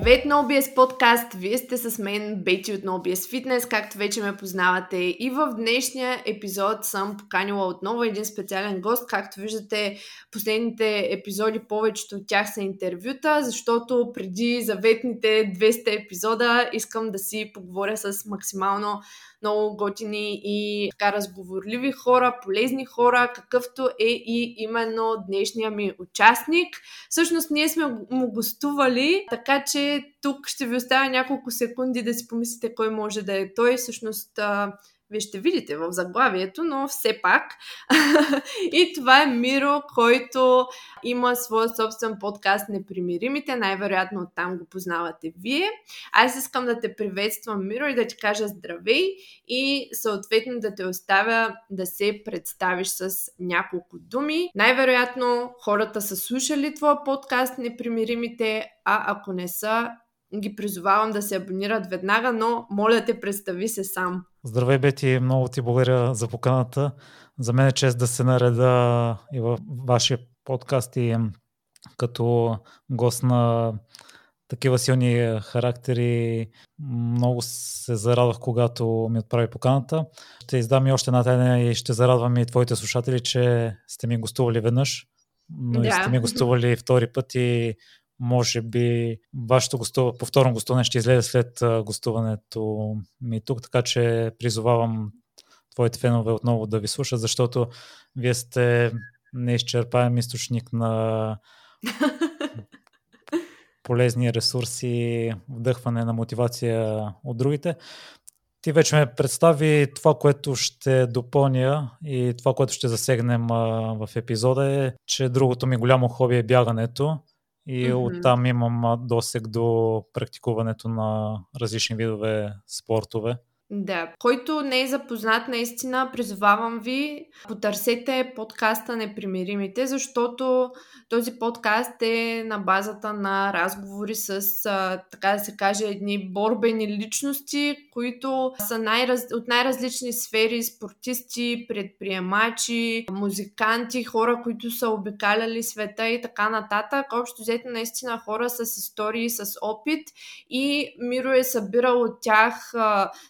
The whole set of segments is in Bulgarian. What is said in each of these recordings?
Привет на OBS подкаст! Вие сте с мен, Бети от OBS Fitness, както вече ме познавате. И в днешния епизод съм поканила отново един специален гост. Както виждате, последните епизоди, повечето от тях са интервюта, защото преди заветните 200 епизода искам да си поговоря с максимално много готини и така разговорливи хора, полезни хора, какъвто е и именно днешния ми участник. Всъщност ние сме му гостували, така че тук ще ви оставя няколко секунди да си помислите кой може да е той. Всъщност вие ще видите в заглавието, но все пак. и това е Миро, който има своя собствен подкаст Непримиримите. Най-вероятно там го познавате вие. Аз искам да те приветствам, Миро, и да ти кажа здравей и съответно да те оставя да се представиш с няколко думи. Най-вероятно хората са слушали твоя подкаст Непримиримите, а ако не са, ги призовавам да се абонират веднага, но моля те, представи се сам. Здравей, Бети, много ти благодаря за поканата. За мен е чест да се нареда и в вашия подкаст и като гост на такива силни характери. Много се зарадвах, когато ми отправи поканата. Ще издам и още една тайна и ще зарадвам и твоите слушатели, че сте ми гостували веднъж, но да. и сте ми гостували втори път и може би вашето гостуване, повторно гостуване ще излезе след гостуването ми тук, така че призовавам твоите фенове отново да ви слушат, защото вие сте неизчерпаем източник на полезни ресурси, вдъхване на мотивация от другите. Ти вече ме представи това, което ще допълня и това, което ще засегнем в епизода е, че другото ми голямо хоби е бягането и mm-hmm. оттам имам досег до практикуването на различни видове спортове. Да, който не е запознат, наистина призовавам ви, потърсете подкаста Непримиримите, защото този подкаст е на базата на разговори с, така да се каже, едни борбени личности, които са най-раз... от най-различни сфери, спортисти, предприемачи, музиканти, хора, които са обикаляли света и така нататък. Общо взето наистина хора с истории, с опит и Миро е събирал от тях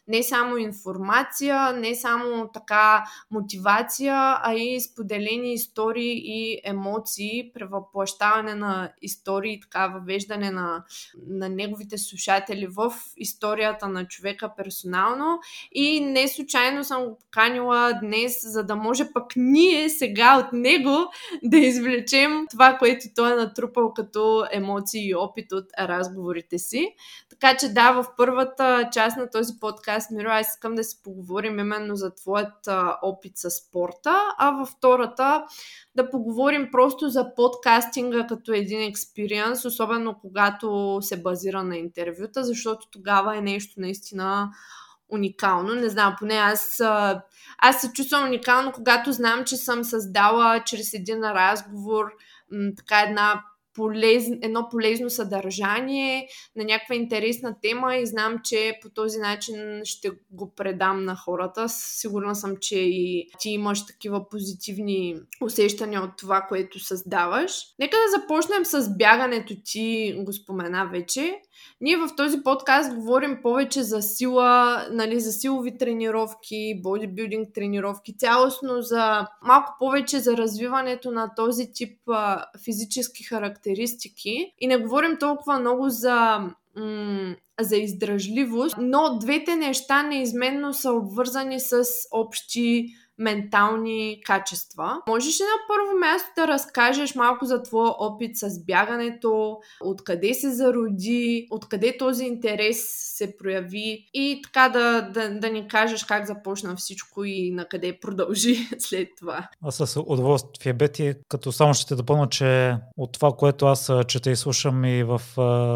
не само информация, не само така мотивация, а и споделени истории и емоции, превъплащаване на истории, така въвеждане на, на неговите слушатели в историята на човека персонално. И не случайно съм го поканила днес, за да може пък ние сега от него да извлечем това, което той е натрупал като емоции и опит от разговорите си. Така че да, в първата част на този подкаст, Миро, аз искам да си поговорим именно за твоят а, опит с спорта, а във втората да поговорим просто за подкастинга като един експириенс, особено когато се базира на интервюта, защото тогава е нещо наистина уникално. Не знам, поне аз, аз се чувствам уникално, когато знам, че съм създала чрез един разговор така една полез, едно полезно съдържание на някаква интересна тема и знам, че по този начин ще го предам на хората. Сигурна съм, че и ти имаш такива позитивни усещания от това, което създаваш. Нека да започнем с бягането ти, го спомена вече. Ние в този подкаст говорим повече за сила, нали, за силови тренировки, бодибилдинг тренировки, цялостно за малко повече за развиването на този тип а, физически характеристики. И не говорим толкова много за м- за издръжливост, но двете неща неизменно са обвързани с общи ментални качества. Можеш ли на първо място да разкажеш малко за твоя опит с бягането, откъде се зароди, откъде този интерес се прояви и така да, да, да ни кажеш как започна всичко и на къде продължи след това. Аз с удоволствие, Бети, като само ще те допълня, че от това, което аз чета и слушам и в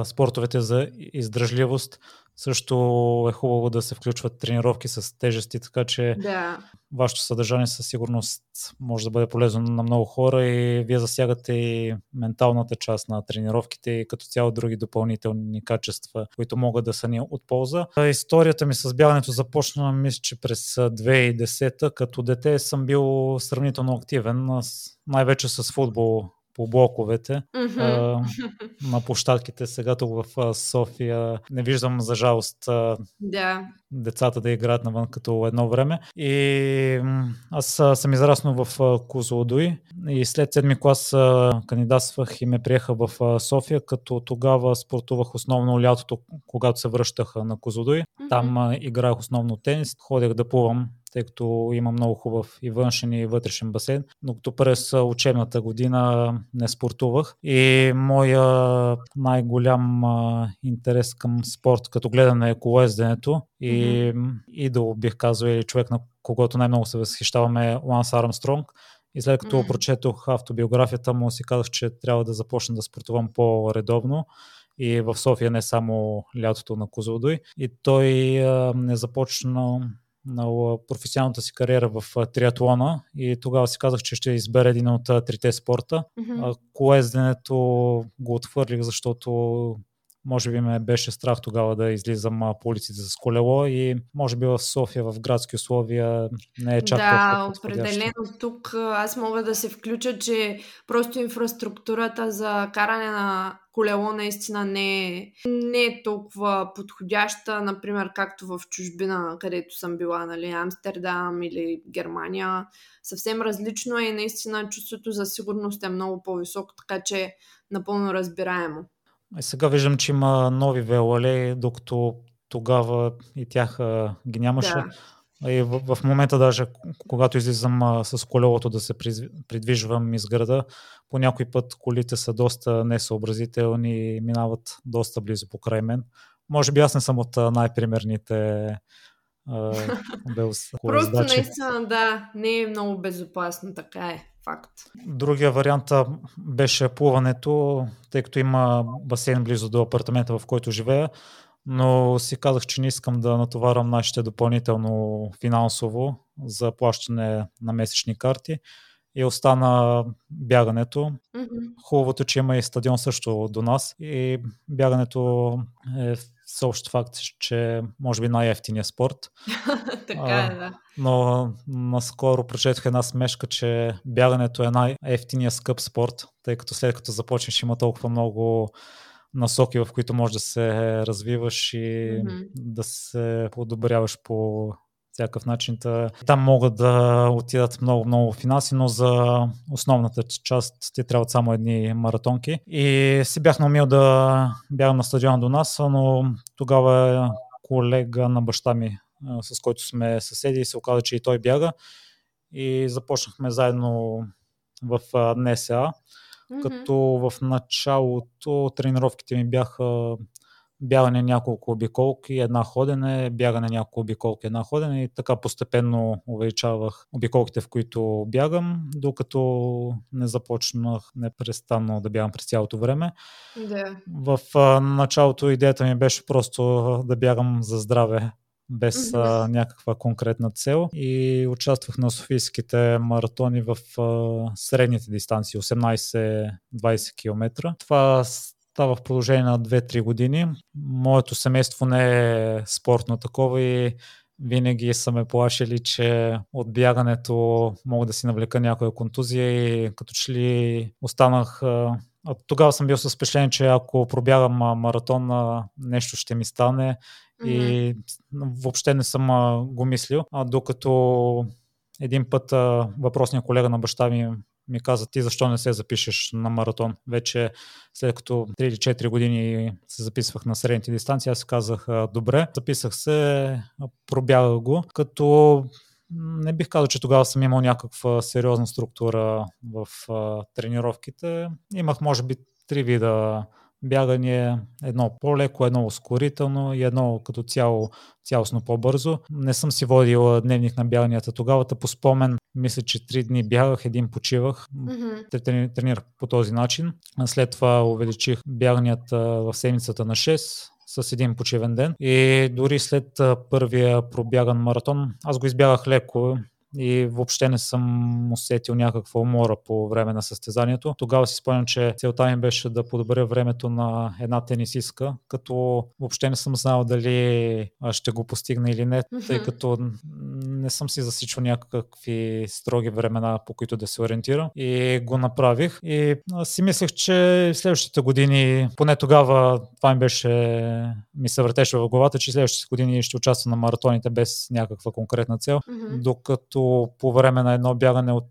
спортовете за издръжливост, също е хубаво да се включват тренировки с тежести, така че да. Вашето съдържание със сигурност може да бъде полезно на много хора и вие засягате и менталната част на тренировките и като цяло други допълнителни качества, които могат да са ни от полза. Историята ми с бягането започна, мисля, че през 2010 като дете съм бил сравнително активен, най-вече с футбол по блоковете Мгм. а, на площадките. Сега тук в София не виждам за жалост а, Да. децата да играят навън като едно време. И аз съм израснал в а, Козлодуй и след седми клас кандидатствах и ме приеха в София, като тогава спортувах основно лятото, когато се връщах а, на Козлодуй. Там а, играех основно тенис, ходех да плувам, тъй като има много хубав и външен и вътрешен басейн, докато през а, учебната година не спортувах. И моя най-голям интерес към спорт, като гледане е колоезденето и идол бих казал или човек на когото най-много се възхищаваме е Ланс Армстронг. И след като М. прочетох автобиографията му, си казах, че трябва да започна да спортувам по-редовно и в София не само лятото на Козлодуй. И той а, не започна на професионалната си кариера в триатлона и тогава си казах, че ще избера един от трите спорта. А, Колезденето го отхвърлих, защото може би ме беше страх тогава да излизам по улиците с колело и може би в София в градски условия не е чак Да, определено тук аз мога да се включа, че просто инфраструктурата за каране на колело наистина не е, не е толкова подходяща, например, както в чужбина, където съм била, нали, Амстердам или Германия. Съвсем различно е и наистина чувството за сигурност е много по-високо, така че напълно разбираемо. И сега виждам, че има нови велали, докато тогава и тях а, ги нямаше. Да. И в, в момента даже, когато излизам а, с колелото да се придвижвам из града, по някой път колите са доста несъобразителни и минават доста близо покрай мен. Може би аз не съм от най-примерните Просто наистина, да, не е много безопасно, така е, факт. Другия вариант беше плуването, тъй като има басейн близо до апартамента, в който живея, но си казах, че не искам да натоварвам нашите допълнително финансово за плащане на месечни карти и остана бягането. Мгм. Хубавото, че има и стадион също до нас и бягането е всеобщ факт, че може би най-ефтиният спорт. така е, да. Но наскоро прочетох една смешка, че бягането е най-ефтиният скъп спорт, тъй като след като започнеш има толкова много насоки, в които можеш да се развиваш и Мгм. да се подобряваш по всякакъв начин. Та, Там могат да отидат много-много финанси, но за основната част ти трябват само едни маратонки. И си бях наумил да бягам на стадиона до нас, но тогава колега на баща ми, с който сме съседи, се оказа, че и той бяга. И започнахме заедно в НСА, Мгм. като в началото тренировките ми бяха бягане няколко обиколки, една ходене, бягане няколко обиколки, една ходене и така постепенно увеличавах обиколките, в които бягам, докато не започнах непрестанно да бягам през цялото време. Да. В а, началото идеята ми беше просто да бягам за здраве, без а, някаква конкретна цел и участвах на софийските маратони в а, средните дистанции 18-20 км. Това става в продължение на 2-3 години. Моето семейство не е спортно такова и винаги са ме плашили, че от бягането мога да си навлека някоя контузия и като че ли останах тогава съм бил с впечатление, че ако пробягам маратон, нещо ще ми стане и въобще не съм го мислил. А, докато един път въпросният колега на баща ми ми каза, ти защо не се запишеш на маратон? Вече след като 3 или 4 години се записвах на средните дистанции, аз казах, добре, записах се, пробягах го, като не бих казал, че тогава съм имал някаква сериозна структура в тренировките. Имах, може би, три вида бягане, едно по-леко, едно ускорително и едно като цяло цялостно по-бързо. Не съм си водил дневник на бяганията тогава, по спомен мисля, че три дни бягах, един почивах. Мгм. Трени- Тренирах по този начин. След това увеличих бяганията в седмицата на 6 с един почивен ден. И дори след първия пробяган маратон, аз го избягах леко и въобще не съм усетил някаква умора по време на състезанието. Тогава си спомням, че целта ми беше да подобря времето на една тенисистка, като въобще не съм знал дали ще го постигна или не, тъй като не съм си засичал някакви строги времена, по които да се ориентирам и го направих. И си мислех, че следващите години, поне тогава това ми беше, ми се въртеше в главата, че следващите години ще участвам на маратоните без някаква конкретна цел, mm-hmm. докато по време на едно бягане от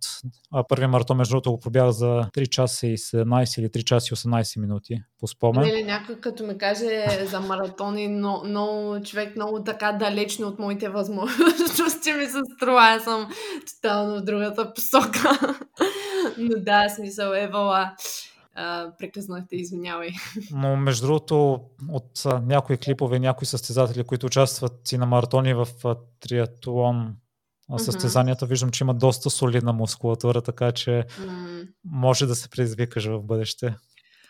а, първи маратон, между другото, го пробях за 3 часа и 17 или 3 часа и 18 минути по спомен. Или някой като ми каже за маратони, но, но човек много така далечно от моите възможности ми се струва. Аз съм тотално в другата посока. но да, смисъл Евала. Uh, прекъснахте, извинявай. Но между другото, от някои клипове, някои състезатели, които участват и на маратони в триатлон състезанията, mm-hmm. виждам, че има доста солидна мускулатура, така че mm. може да се предизвикаш в бъдеще.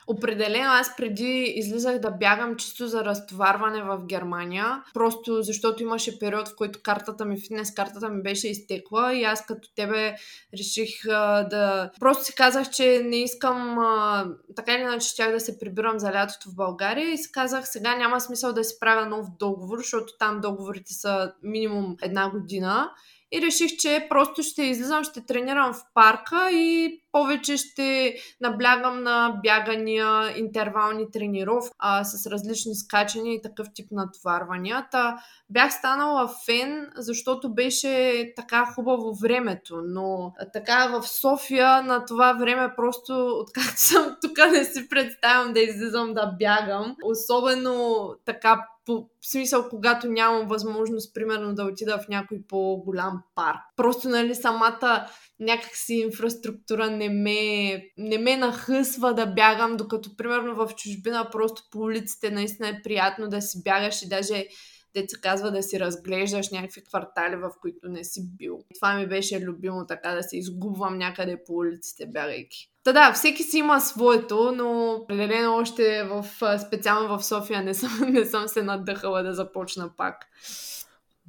Определено аз преди излизах да бягам чисто за разтоварване в Германия, просто защото имаше период, в който картата ми, фитнес картата ми беше изтекла и аз като тебе реших а, да... Просто си казах, че не искам а, така или иначе щях да се прибирам за лятото в България и си казах, сега няма смисъл да си правя нов договор, защото там договорите са минимум една година. И реших, че просто ще излизам, ще тренирам в парка и повече ще наблягам на бягания, интервални тренировки с различни скачания и такъв тип натоварвания. Та бях станала фен, защото беше така хубаво времето, но така в София на това време просто, откакто съм тук, не си представям да излизам да бягам. Особено така по смисъл, когато нямам възможност, примерно, да отида в някой по-голям парк. Просто, нали, самата някакси инфраструктура не ме, не ме нахъсва да бягам, докато, примерно, в чужбина просто по улиците наистина е приятно да си бягаш и даже деца казва да си разглеждаш някакви квартали, в които не си бил. Това ми беше любимо така да се изгубвам някъде по улиците, бягайки. Та да, всеки си има своето, но определено още в, специално в София не съм, не съм се надъхала да започна пак.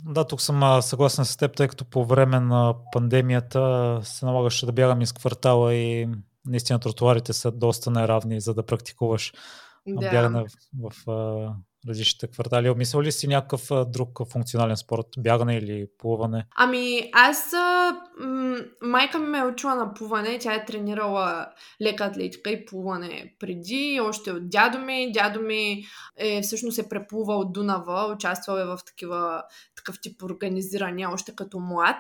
Да, тук съм съгласен с теб, тъй като по време на пандемията се налагаше да бягам из квартала и наистина тротуарите са доста неравни, за да практикуваш да. бягане в, в различните квартали. Обмислял ли си някакъв друг функционален спорт? Бягане или плуване? Ами, аз м- майка ми ме е учила на плуване. Тя е тренирала лека атлетика и плуване преди. Още от дядо ми. Дядо ми е всъщност е преплувал Дунава. Участвал е в такива, такъв тип организирания още като млад.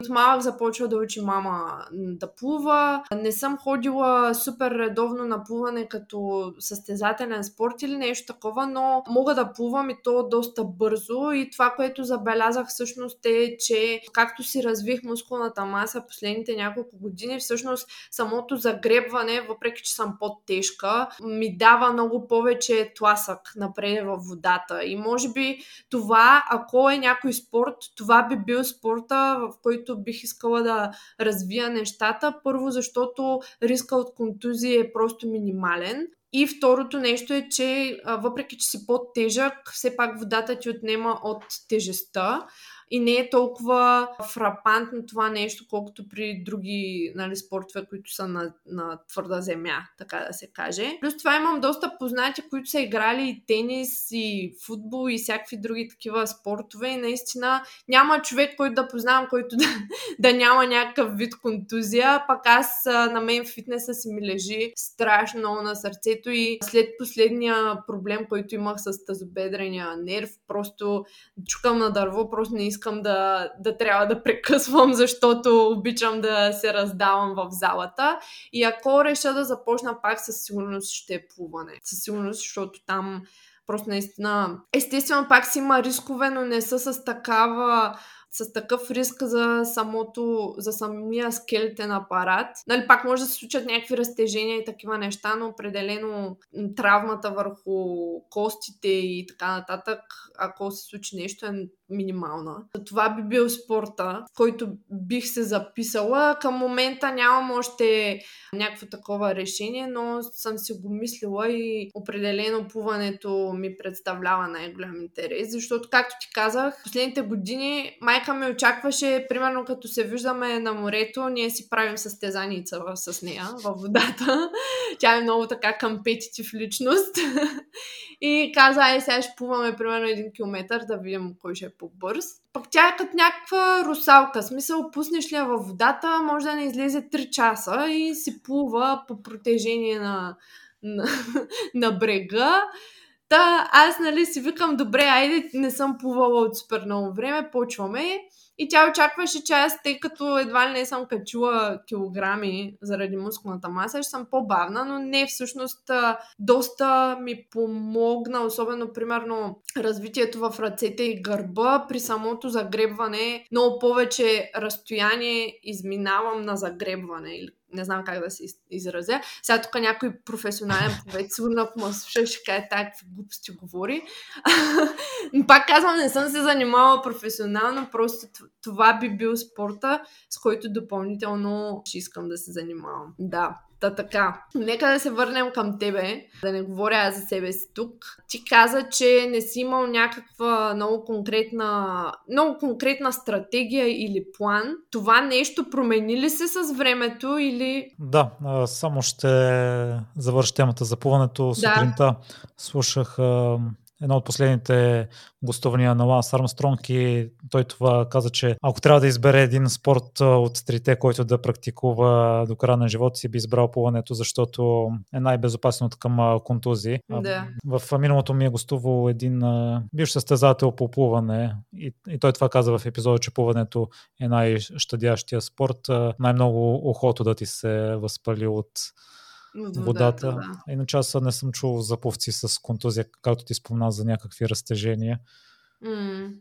От малък започва да учи мама да плува. Не съм ходила супер редовно на плуване като състезателен спорт или нещо такова, но мога да плувам и то доста бързо и това, което забелязах всъщност е, че както си развих мускулната маса последните няколко години, всъщност самото загребване, въпреки че съм по-тежка, ми дава много повече тласък напред във водата. И може би това, ако е някой спорт, това би бил спорта, в който бих искала да развия нещата. Първо, защото риска от контузия е просто минимален. И второто нещо е, че въпреки, че си по-тежък, все пак водата ти отнема от тежестта и не е толкова фрапантно това нещо, колкото при други нали, спортове, които са на, на твърда земя, така да се каже. Плюс това имам доста познати, които са играли и тенис, и футбол, и всякакви други такива спортове и наистина няма човек, който да познавам, който да, да няма някакъв вид контузия, пък аз на мен фитнеса си ми лежи страшно много на сърцето и след последния проблем, който имах с тазобедрения нерв, просто чукам на дърво, просто не искам искам да, да трябва да прекъсвам, защото обичам да се раздавам в залата. И ако реша да започна пак, със сигурност ще е плуване. Със сигурност, защото там просто наистина... Естествено, пак си има рискове, но не са с такава с такъв риск за самото, за самия скелетен апарат. Нали, пак може да се случат някакви разтежения и такива неща, но определено травмата върху костите и така нататък, ако се случи нещо, е минимална. Това би бил спорта, който бих се записала. Към момента нямам още някакво такова решение, но съм си го мислила и определено плуването ми представлява най-голям интерес, защото, както ти казах, последните години майка ми очакваше, примерно като се виждаме на морето, ние си правим състезаница с нея във водата. Тя е много така компетитив личност. и каза, ай сега ще плуваме примерно един километър да видим кой ще е по-бърз. Пък тя е като някаква русалка. Смисъл, пуснеш ли я във водата, може да не излезе 3 часа и си плува по протежение на, на, на брега. Та, аз, нали, си викам, добре, айде, не съм плувала от супер много време, почваме. И тя очакваше, че аз, тъй като едва ли не съм качила килограми заради мускулната маса, ще съм по-бавна, но не, всъщност доста ми помогна, особено, примерно, развитието в ръцете и гърба. При самото загребване много повече разстояние изминавам на загребване или не знам как да се изразя. Сега тук някой професионален повед, сигурно ако ме слуша, ще каже какви глупости говори. Пак казвам, не съм се занимавала професионално, просто това би бил спорта, с който допълнително ще искам да се занимавам. Да. Та така, нека да се върнем към тебе, да не говоря аз за себе си тук. Ти каза, че не си имал някаква много конкретна, много конкретна стратегия или план. Това нещо промени ли се с времето или... Да, само ще завърши темата за плуването. Сутринта да. слушах едно от последните гостувания на Ланс Армстронг и той това каза, че ако трябва да избере един спорт от трите, който да практикува до края на живота си, би избрал плуването, защото е най-безопасното към контузии. Да. В миналото ми е гостувал един бивш състезател по плуване и, и той това каза в епизода, че плуването е най-щадящия спорт. Най-много охото да ти се възпали от водата. водата да. Иначе аз не съм чул за пловци с контузия, както ти спомна за някакви разтежения. Mm.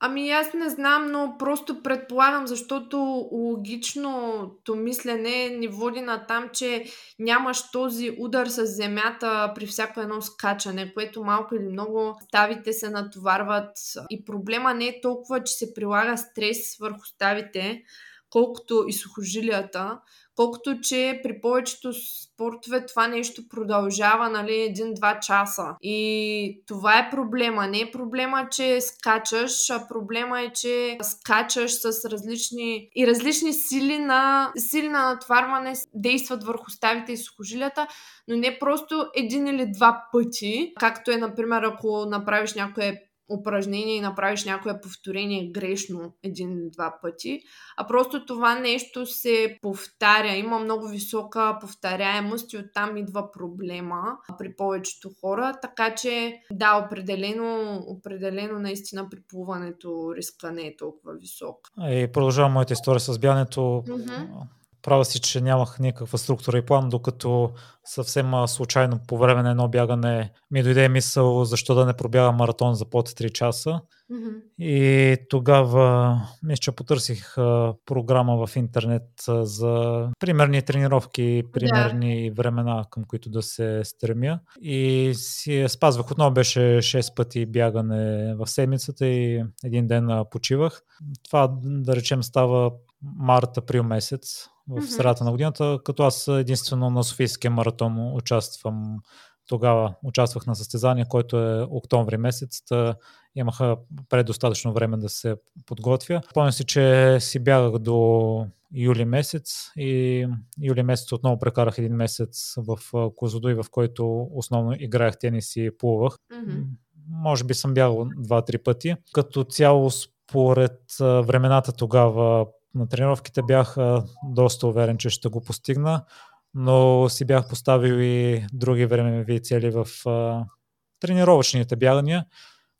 Ами аз не знам, но просто предполагам, защото логичното мислене ни води на там, че нямаш този удар с земята при всяко едно скачане, което малко или много ставите се натоварват. И проблема не е толкова, че се прилага стрес върху ставите, колкото и сухожилията, колкото че при повечето спортове това нещо продължава нали, един-два часа. И това е проблема. Не е проблема, че скачаш, а проблема е, че скачаш с различни и различни сили на, сили на натварване действат върху ставите и сухожилията, но не просто един или два пъти, както е, например, ако направиш някое упражнение и направиш някое повторение грешно един-два пъти, а просто това нещо се повтаря. Има много висока повторяемост и оттам идва проблема при повечето хора, така че да, определено, определено наистина при плуването риска не е толкова висок. И продължавам моята история с бянето. Mm-hmm. Права си, че нямах никаква структура и план, докато съвсем случайно по време на едно бягане ми дойде мисъл защо да не пробяга маратон за под 3 часа. Mm-hmm. И тогава мисля, че потърсих а, програма в интернет а, за примерни тренировки, примерни yeah. времена, към които да се стремя. И си спазвах. Отново беше 6 пъти бягане в седмицата и един ден почивах. Това, да речем, става март-април месец в средата на годината, като аз единствено на Софийския маратон участвам. Тогава участвах на състезание, което е октомври месец. Та имаха предостатъчно време да се подготвя. Помня си, че си бягах до юли месец и юли месец отново прекарах един месец в Козодой, в който основно играех тенис и плувах. Mm-hmm. Може би съм бягал два-три пъти. Като цяло според времената тогава на тренировките бях доста уверен, че ще го постигна, но си бях поставил и други времеви цели в тренировъчните бягания,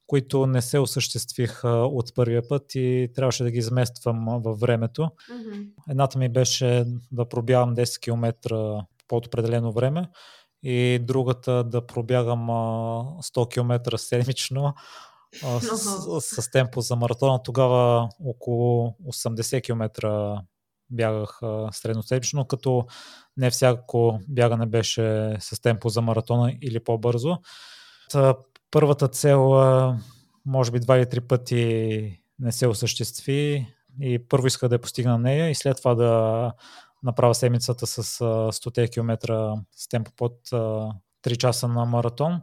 които не се осъществиха от първия път и трябваше да ги измествам във времето. Mm-hmm. Едната ми беше да пробягам 10 км по определено време и другата да пробягам 100 км седмично с, с, с темпо за маратона. Тогава около 80 км бягах средноседмично, като не всяко бягане беше с темпо за маратона или по-бързо. Та, първата цел може би два или три пъти не се осъществи и първо исках да я постигна нея и след това да направя седмицата с 100 км с темпо под 3 часа на маратон.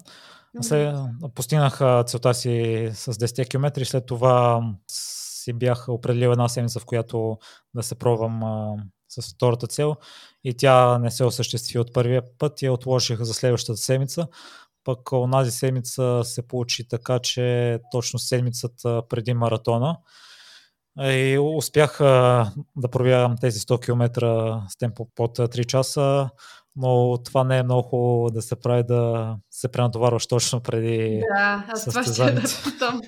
След, постигнах целта си с 10 км след това си бях определил една седмица, в която да се пробвам с втората цел. И тя не се осъществи от първия път. Я отложих за следващата седмица. Пък онази седмица се получи така, че точно седмицата преди маратона. И успях да пробягам тези 100 км с темпо под 3 часа, но това не е много хубаво да се прави да се пренатоварваш точно преди Да, аз това ще да питам.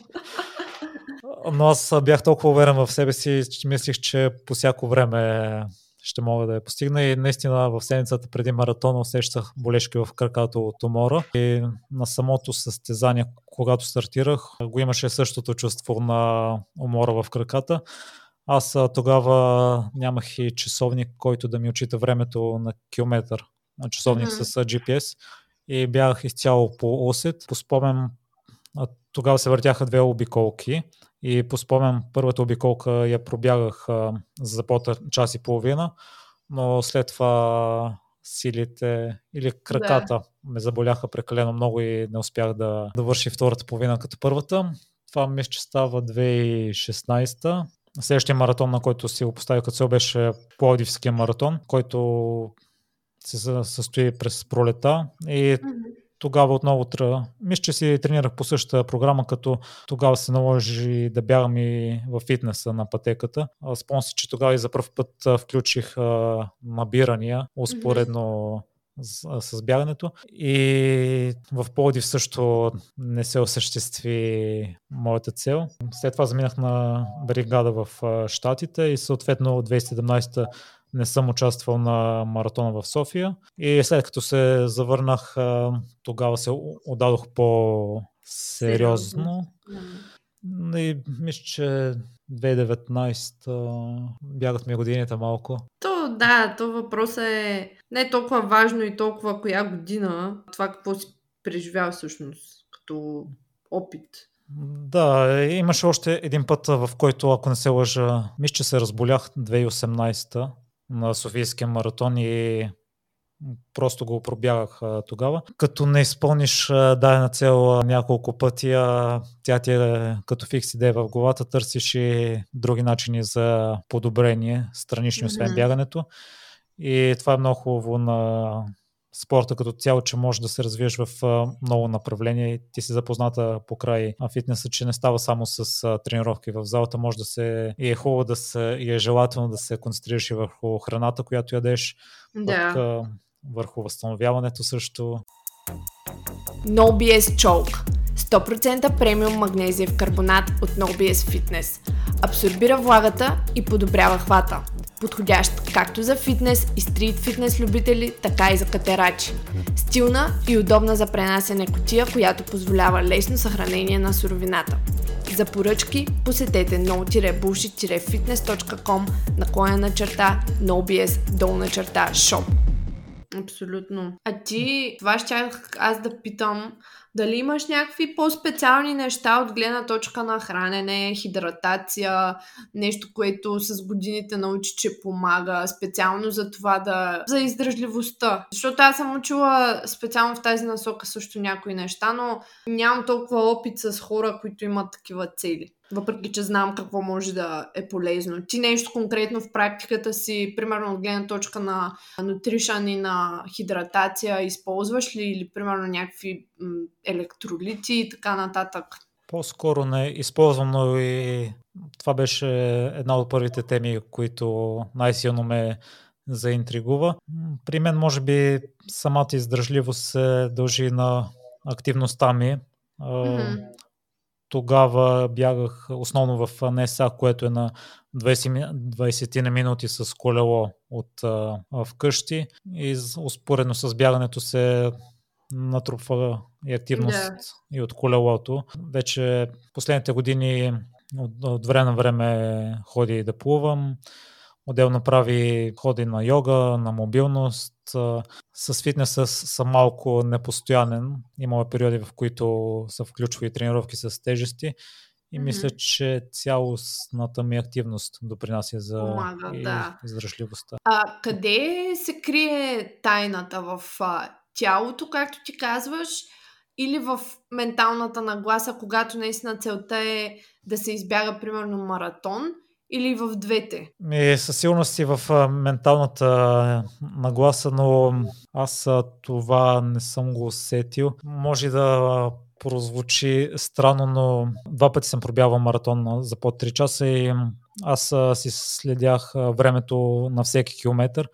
Но аз бях толкова уверен в себе си, че мислих, че по всяко време ще мога да я постигна и наистина в седмицата преди маратона усещах болешки в краката от умора и на самото състезание, когато стартирах, го имаше същото чувство на умора в краката. Аз тогава нямах и часовник, който да ми очита времето на километър, часовник mm-hmm. с GPS и бях изцяло по усет. По спомен, тогава се въртяха две обиколки и по спомен първата обиколка я пробягах а, за под час и половина, но след това силите или краката да. ме заболяха прекалено много и не успях да, да върши втората половина като първата. Това мисля, че става 2016. Следващия маратон, на който си го поставих като цел, беше Пловдивския маратон, който се състои през пролета и тогава отново трябва. Мисля, че си тренирах по същата програма, като тогава се наложи да бягам и в фитнеса на пътеката. Спомням си, че тогава и за първ път включих набирания, успоредно с, бягането. И в Плодив също не се осъществи моята цел. След това заминах на бригада в Штатите и съответно 2017 не съм участвал на маратона в София. И след като се завърнах, тогава се отдадох по-сериозно. И мисля, че 2019 бягат ми годините малко. То, да, то въпрос е не толкова важно и толкова коя година, това какво си преживял всъщност като опит. Да, имаше още един път, в който, ако не се лъжа, мисля, че се разболях 2018 на Софийския маратон и просто го пробягах тогава. Като не изпълниш дадена цел няколко пъти, а, тя ти е като фикс идея в главата, търсиш и други начини за подобрение, странични освен mm-hmm. бягането. И това е много хубаво на спорта като цяло, че може да се развиеш в много направления и ти си запозната по край фитнеса, че не става само с тренировки в залата, може да се и е хубаво да се и е желателно да се концентрираш и върху храната, която ядеш, да. пък, върху възстановяването също. No BS Choke 100% премиум магнезиев карбонат от No BS Fitness. Абсорбира влагата и подобрява хвата подходящ както за фитнес и стрит фитнес любители, така и за катерачи. Стилна и удобна за пренасене котия, която позволява лесно съхранение на суровината. За поръчки посетете no-bullshit-fitness.com наклоня на черта nobs долна черта shop. Абсолютно. А ти, това ще аз да питам, дали имаш някакви по-специални неща от гледна точка на хранене, хидратация, нещо, което с годините научи, че помага специално за това да... за издръжливостта. Защото аз съм учила специално в тази насока също някои неща, но нямам толкова опит с хора, които имат такива цели въпреки че знам какво може да е полезно. Ти нещо конкретно в практиката си, примерно от гледна точка на нутришън и на хидратация, използваш ли или примерно някакви електролити и така нататък? По-скоро не използвам, но и това беше една от първите теми, които най-силно ме заинтригува. При мен, може би, самата издържливост се дължи на активността ми. Mm-hmm тогава бягах основно в НСА, което е на 20, 20 на минути с колело от а, вкъщи и успоредно с бягането се натрупва и активност yeah. и от колелото. Вече последните години от, от време на време ходи да плувам. Отделно прави ходи на йога, на мобилност. С фитнеса съм малко непостоянен. Има периоди, в които са включва и тренировки с тежести. И mm-hmm. мисля, че цялостната ми активност допринася за Помага, да. издръжливостта. А къде се крие тайната? В а, тялото, както ти казваш, или в менталната нагласа, когато наистина целта е да се избяга, примерно, маратон – или в двете? Ми, със сигурност и в менталната нагласа, но аз това не съм го усетил. Може да прозвучи странно, но два пъти съм пробявал маратон за под 3 часа и аз си следях времето на всеки километър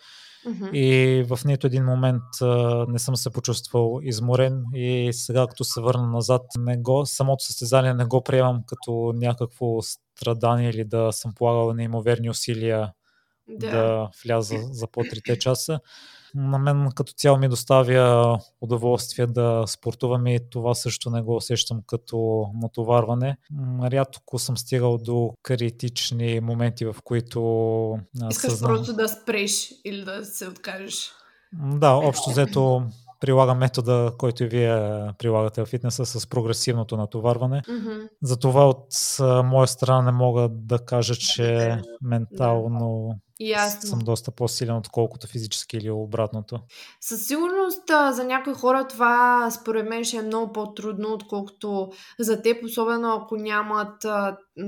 Mm-hmm. И в нито един момент а, не съм се почувствал изморен и сега като се върна назад, не го, самото състезание не го приемам като някакво страдание или да съм полагал неимоверни усилия да, да вляза за по трите часа на мен като цяло ми доставя удоволствие да спортувам и това също не го усещам като натоварване. Рядко съм стигал до критични моменти, в които Искаш съзнам... просто да спреш или да се откажеш. Да, общо взето прилагам метода, който и вие прилагате в фитнеса с прогресивното натоварване. Mm-hmm. Затова от моя страна не мога да кажа, че ментално Ясно. съм доста по-силен, отколкото физически или обратното. Със сигурност за някои хора това според мен ще е много по-трудно, отколкото за теб, особено ако нямат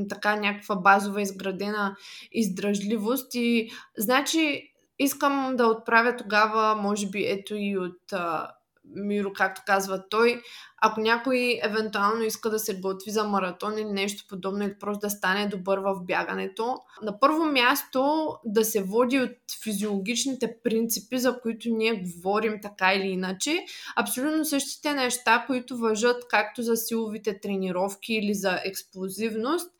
така някаква базова изградена издръжливост. И значи искам да отправя тогава, може би, ето и от а, Миро, както казва той, ако някой евентуално иска да се готви за маратон или нещо подобно, или просто да стане добър в бягането, на първо място да се води от физиологичните принципи, за които ние говорим така или иначе. Абсолютно същите неща, които въжат както за силовите тренировки или за експлозивност,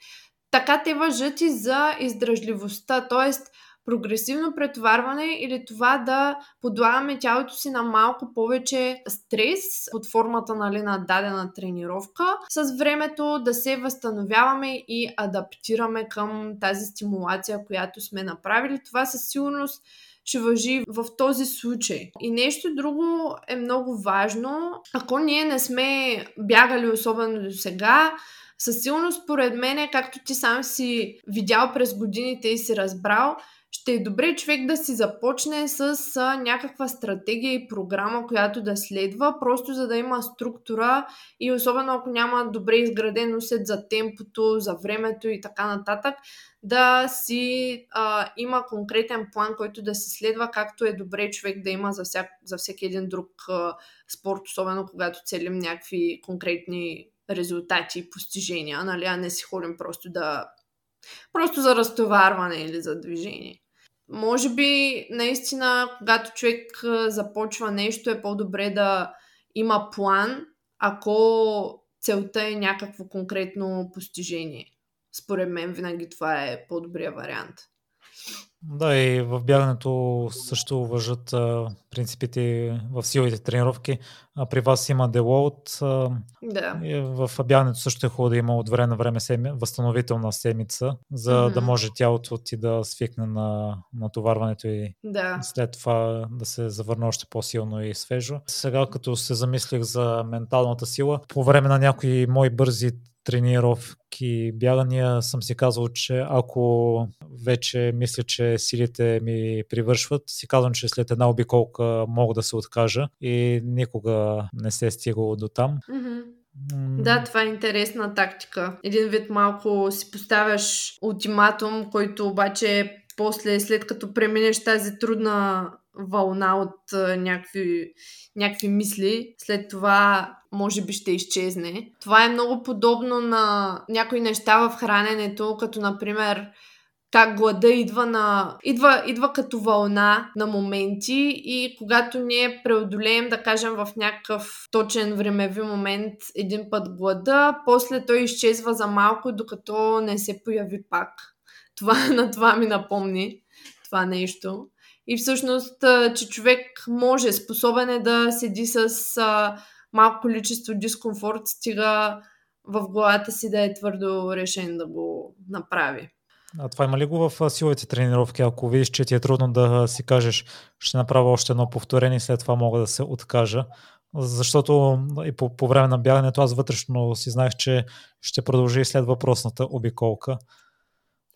така те въжат и за издръжливостта. Тоест, прогресивно претоварване или това да подлагаме тялото си на малко повече стрес под формата нали, на дадена тренировка, с времето да се възстановяваме и адаптираме към тази стимулация, която сме направили. Това със сигурност ще въжи в този случай. И нещо друго е много важно. Ако ние не сме бягали особено до сега, със сигурност, според мен, както ти сам си видял през годините и си разбрал, ще е добре човек да си започне с а, някаква стратегия и програма, която да следва, просто за да има структура и особено ако няма добре изграден усет за темпото, за времето и така нататък, да си а, има конкретен план, който да се следва, както е добре човек да има за, всяк, за всеки един друг а, спорт, особено когато целим някакви конкретни резултати и постижения, нали, а не си ходим просто да просто за разтоварване или за движение може би наистина, когато човек започва нещо, е по-добре да има план, ако целта е някакво конкретно постижение. Според мен винаги това е по-добрия вариант. Да, и в бягането също въжат а, принципите в силовите тренировки. А при вас има делоут. А, да. И в бягането също е хубаво да има от време на време семи, възстановителна седмица, за mm-hmm. да може тялото ти да свикне на натоварването и да. след това да се завърне още по-силно и свежо. Сега, като се замислих за менталната сила, по време на някои мои бързи тренировки, бягания съм си казал, че ако вече мисля, че силите ми привършват, си казвам, че след една обиколка мога да се откажа и никога не се е стигало до там. Mm-hmm. Да, това е интересна тактика. Един вид малко си поставяш ултиматум, който обаче после, след като преминеш тази трудна вълна от някакви, някакви мисли, след това може би ще изчезне. Това е много подобно на някои неща в храненето, като например как глада идва, на, идва, идва като вълна на моменти и когато ние преодолеем, да кажем, в някакъв точен времеви момент един път глада, после той изчезва за малко, докато не се появи пак. Това на това ми напомни това нещо. И всъщност, че човек може, способен е да седи с а, малко количество дискомфорт, стига в главата си да е твърдо решен да го направи. А това има ли го в силовите тренировки? Ако видиш, че ти е трудно да си кажеш, ще направя още едно повторение, след това мога да се откажа. Защото и по, по време на бягането аз вътрешно си знаех, че ще продължи и след въпросната обиколка.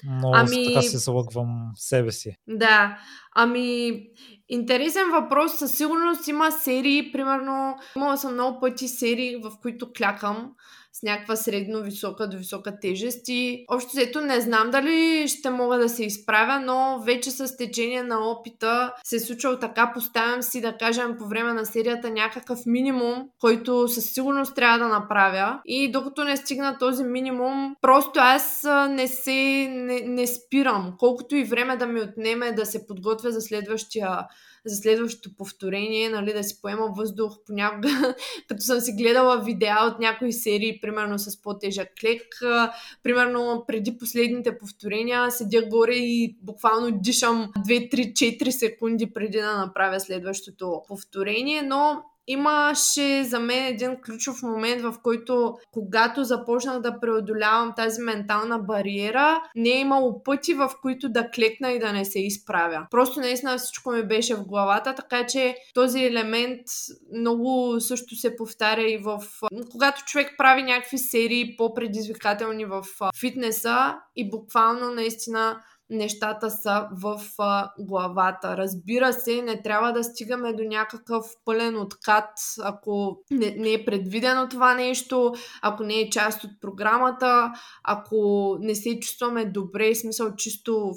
Но ами... така се залъгвам себе си. Да, ами интересен въпрос. Със сигурност има серии, примерно, имала съм много пъти серии, в които клякам с някаква средно висока до висока тежест и общо взето не знам дали ще мога да се изправя, но вече с течение на опита се е случвало така, поставям си да кажем по време на серията някакъв минимум, който със сигурност трябва да направя и докато не стигна този минимум, просто аз не се не, не спирам. Колкото и време да ми отнеме да се подготвя за следващия за следващото повторение, нали, да си поема въздух. Понякога, като съм си гледала видеа от някои серии, примерно с по-тежък клек, примерно преди последните повторения седя горе и буквално дишам 2-3-4 секунди преди да направя следващото повторение, но имаше за мен един ключов момент, в който когато започнах да преодолявам тази ментална бариера, не е имало пъти, в които да клекна и да не се изправя. Просто наистина всичко ми беше в главата, така че този елемент много също се повтаря и в... Когато човек прави някакви серии по-предизвикателни в фитнеса и буквално наистина нещата са в а, главата. Разбира се, не трябва да стигаме до някакъв пълен откат, ако не, не е предвидено това нещо, ако не е част от програмата, ако не се чувстваме добре, смисъл чисто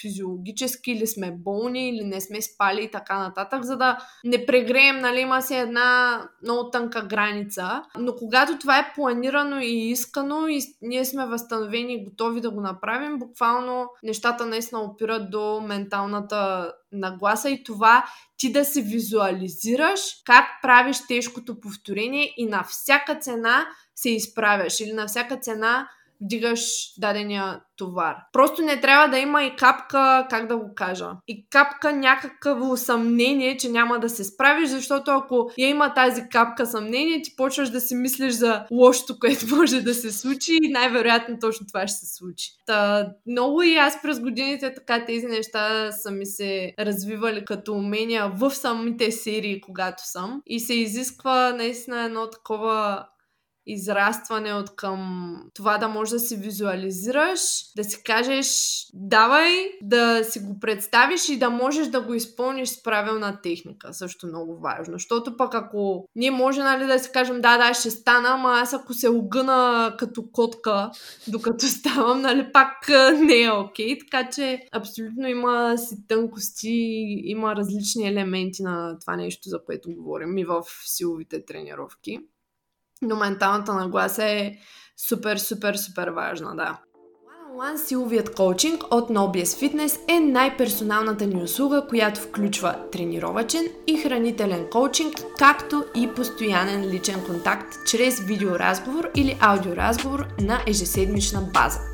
физиологически, или сме болни, или не сме спали и така нататък, за да не прегреем, нали, има си една много тънка граница. Но когато това е планирано и искано и ние сме възстановени и готови да го направим, буквално нещата нещата наистина опират до менталната нагласа и това ти да се визуализираш как правиш тежкото повторение и на всяка цена се изправяш или на всяка цена вдигаш дадения товар. Просто не трябва да има и капка, как да го кажа, и капка някакво съмнение, че няма да се справиш, защото ако я има тази капка съмнение, ти почваш да си мислиш за лошото, което може да се случи и най-вероятно точно това ще се случи. Та, много и аз през годините така тези неща са ми се развивали като умения в самите серии, когато съм. И се изисква наистина едно такова израстване от към това да можеш да си визуализираш, да си кажеш давай, да си го представиш и да можеш да го изпълниш с правилна техника. Също много важно. Защото пък ако ние може нали, да си кажем да, да, ще стана, ама аз ако се огъна като котка, докато ставам, нали, пак не е окей. Okay. Така че абсолютно има си тънкости, има различни елементи на това нещо, за което говорим и в силовите тренировки. Но менталната нагласа е супер, супер, супер важна, да. One силовият коучинг от NoBS Fitness е най-персоналната ни услуга, която включва тренировачен и хранителен коучинг, както и постоянен личен контакт чрез видеоразговор или аудиоразговор на ежеседмична база.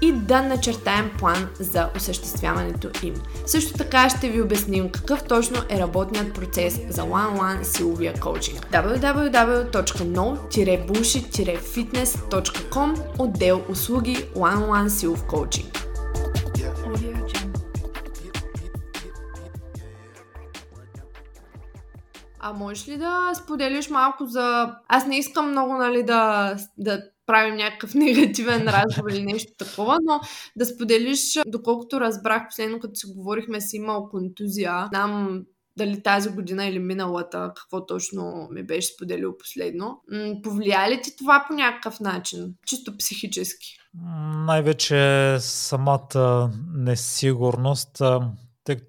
и да начертаем план за осъществяването им. Също така ще ви обясним какъв точно е работният процес за one-on-one силовия коучинг. www.no-bullshit-fitness.com отдел услуги one-on-one силов коучинг. А можеш ли да споделиш малко за... Аз не искам много, нали, да, да правим някакъв негативен разговор или нещо такова, но да споделиш, доколкото разбрах последно, като си говорихме, си имал контузия. Знам дали тази година или миналата, какво точно ми беше споделил последно. повлия ли ти това по някакъв начин? Чисто психически? Най-вече самата несигурност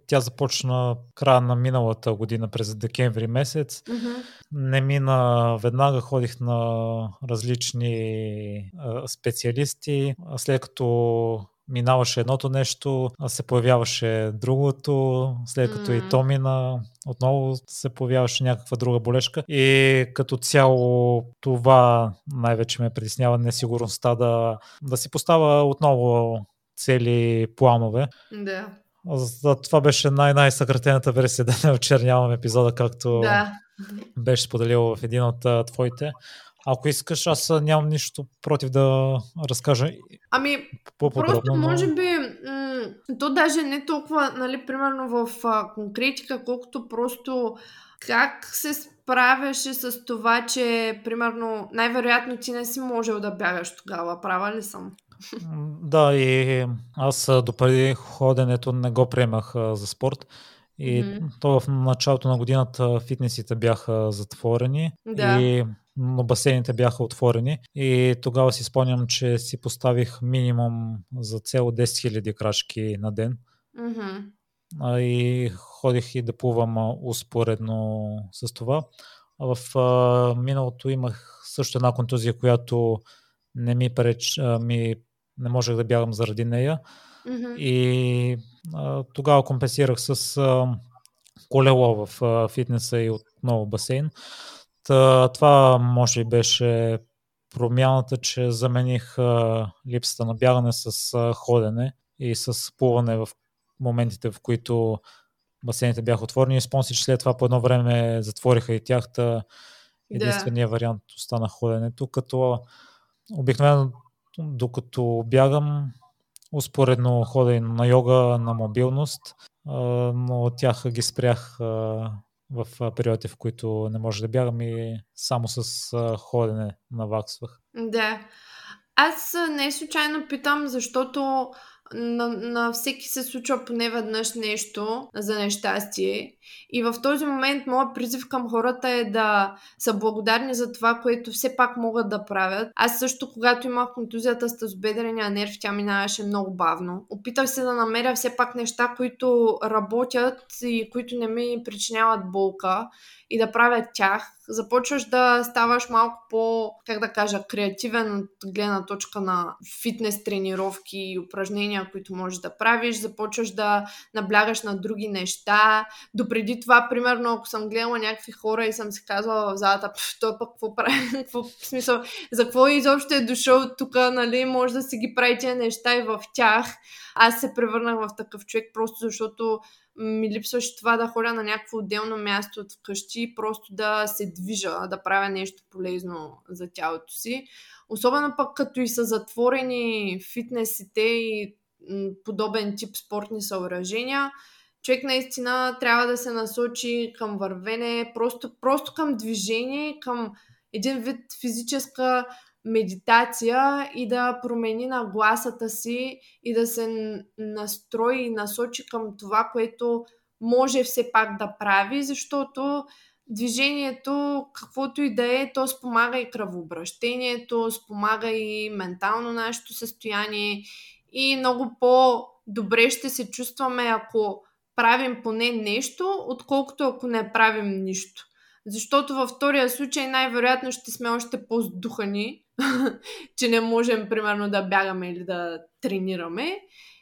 тя започна края на миналата година, през декември месец. Mm-hmm. Не мина веднага, ходих на различни а, специалисти. След като минаваше едното нещо, се появяваше другото, след като mm. и то мина, отново се появяваше някаква друга болешка. И като цяло това най-вече ме притеснява несигурността да, да си поставя отново цели планове. Да. За това беше най-най-съкратената версия да не очернявам епизода, както да. беше споделил в един от а, твоите. Ако искаш, аз нямам нищо против да разкажа Ами. Просто, може би, м- то даже не толкова, нали, примерно в а, конкретика, колкото просто как се справяше с това, че, примерно, най-вероятно ти не си можел да бягаш тогава, права ли съм? Да, и аз допреди ходенето не го приемах за спорт. И mm-hmm. то в началото на годината фитнесите бяха затворени да. и но басейните бяха отворени и тогава си спомням, че си поставих минимум за цел 10 000 крачки на ден. Mm-hmm. И ходих и да плувам успоредно с това. А в а, миналото имах също една контузия, която не ми преч, а, ми, не можех да бягам заради нея. Mm-hmm. И а, тогава компенсирах с а, колело в а, фитнеса и отново басейн. Та, това може би беше промяната, че замених а, липсата на бягане с а, ходене и с плуване в моментите, в които басейните бяха отворени. Спомням си, че след това по едно време затвориха и тях. Та единственият да. вариант остана ходенето, като обикновено докато бягам, успоредно хода и на йога, на мобилност, но тях ги спрях в периодите, в които не може да бягам и само с ходене наваксвах. Да. Аз не случайно питам, защото на, на всеки се случва поне веднъж нещо за нещастие. И в този момент моят призив към хората е да са благодарни за това, което все пак могат да правят. Аз също, когато имах контузията с тазобедрения нерв, тя минаваше много бавно. Опитах се да намеря все пак неща, които работят и които не ми причиняват болка и да правят тях, започваш да ставаш малко по, как да кажа, креативен от гледна точка на фитнес тренировки и упражнения, които можеш да правиш, започваш да наблягаш на други неща. Допреди това, примерно, ако съм гледала някакви хора и съм си казвала в залата, той пък какво прави, какво, в смисъл, за какво изобщо е дошъл тук, нали, може да си ги прави тези неща и в тях. Аз се превърнах в такъв човек, просто защото ми липсваше това да ходя на някакво отделно място от вкъщи просто да се движа, да правя нещо полезно за тялото си. Особено пък като и са затворени фитнесите и подобен тип спортни съоръжения, човек наистина трябва да се насочи към вървене, просто, просто към движение, към един вид физическа медитация и да промени нагласата си и да се настрои и насочи към това, което може все пак да прави, защото движението, каквото и да е, то спомага и кръвообращението, спомага и ментално нашето състояние и много по-добре ще се чувстваме, ако правим поне нещо, отколкото ако не правим нищо. Защото във втория случай най-вероятно ще сме още по-здухани, че не можем, примерно, да бягаме или да тренираме.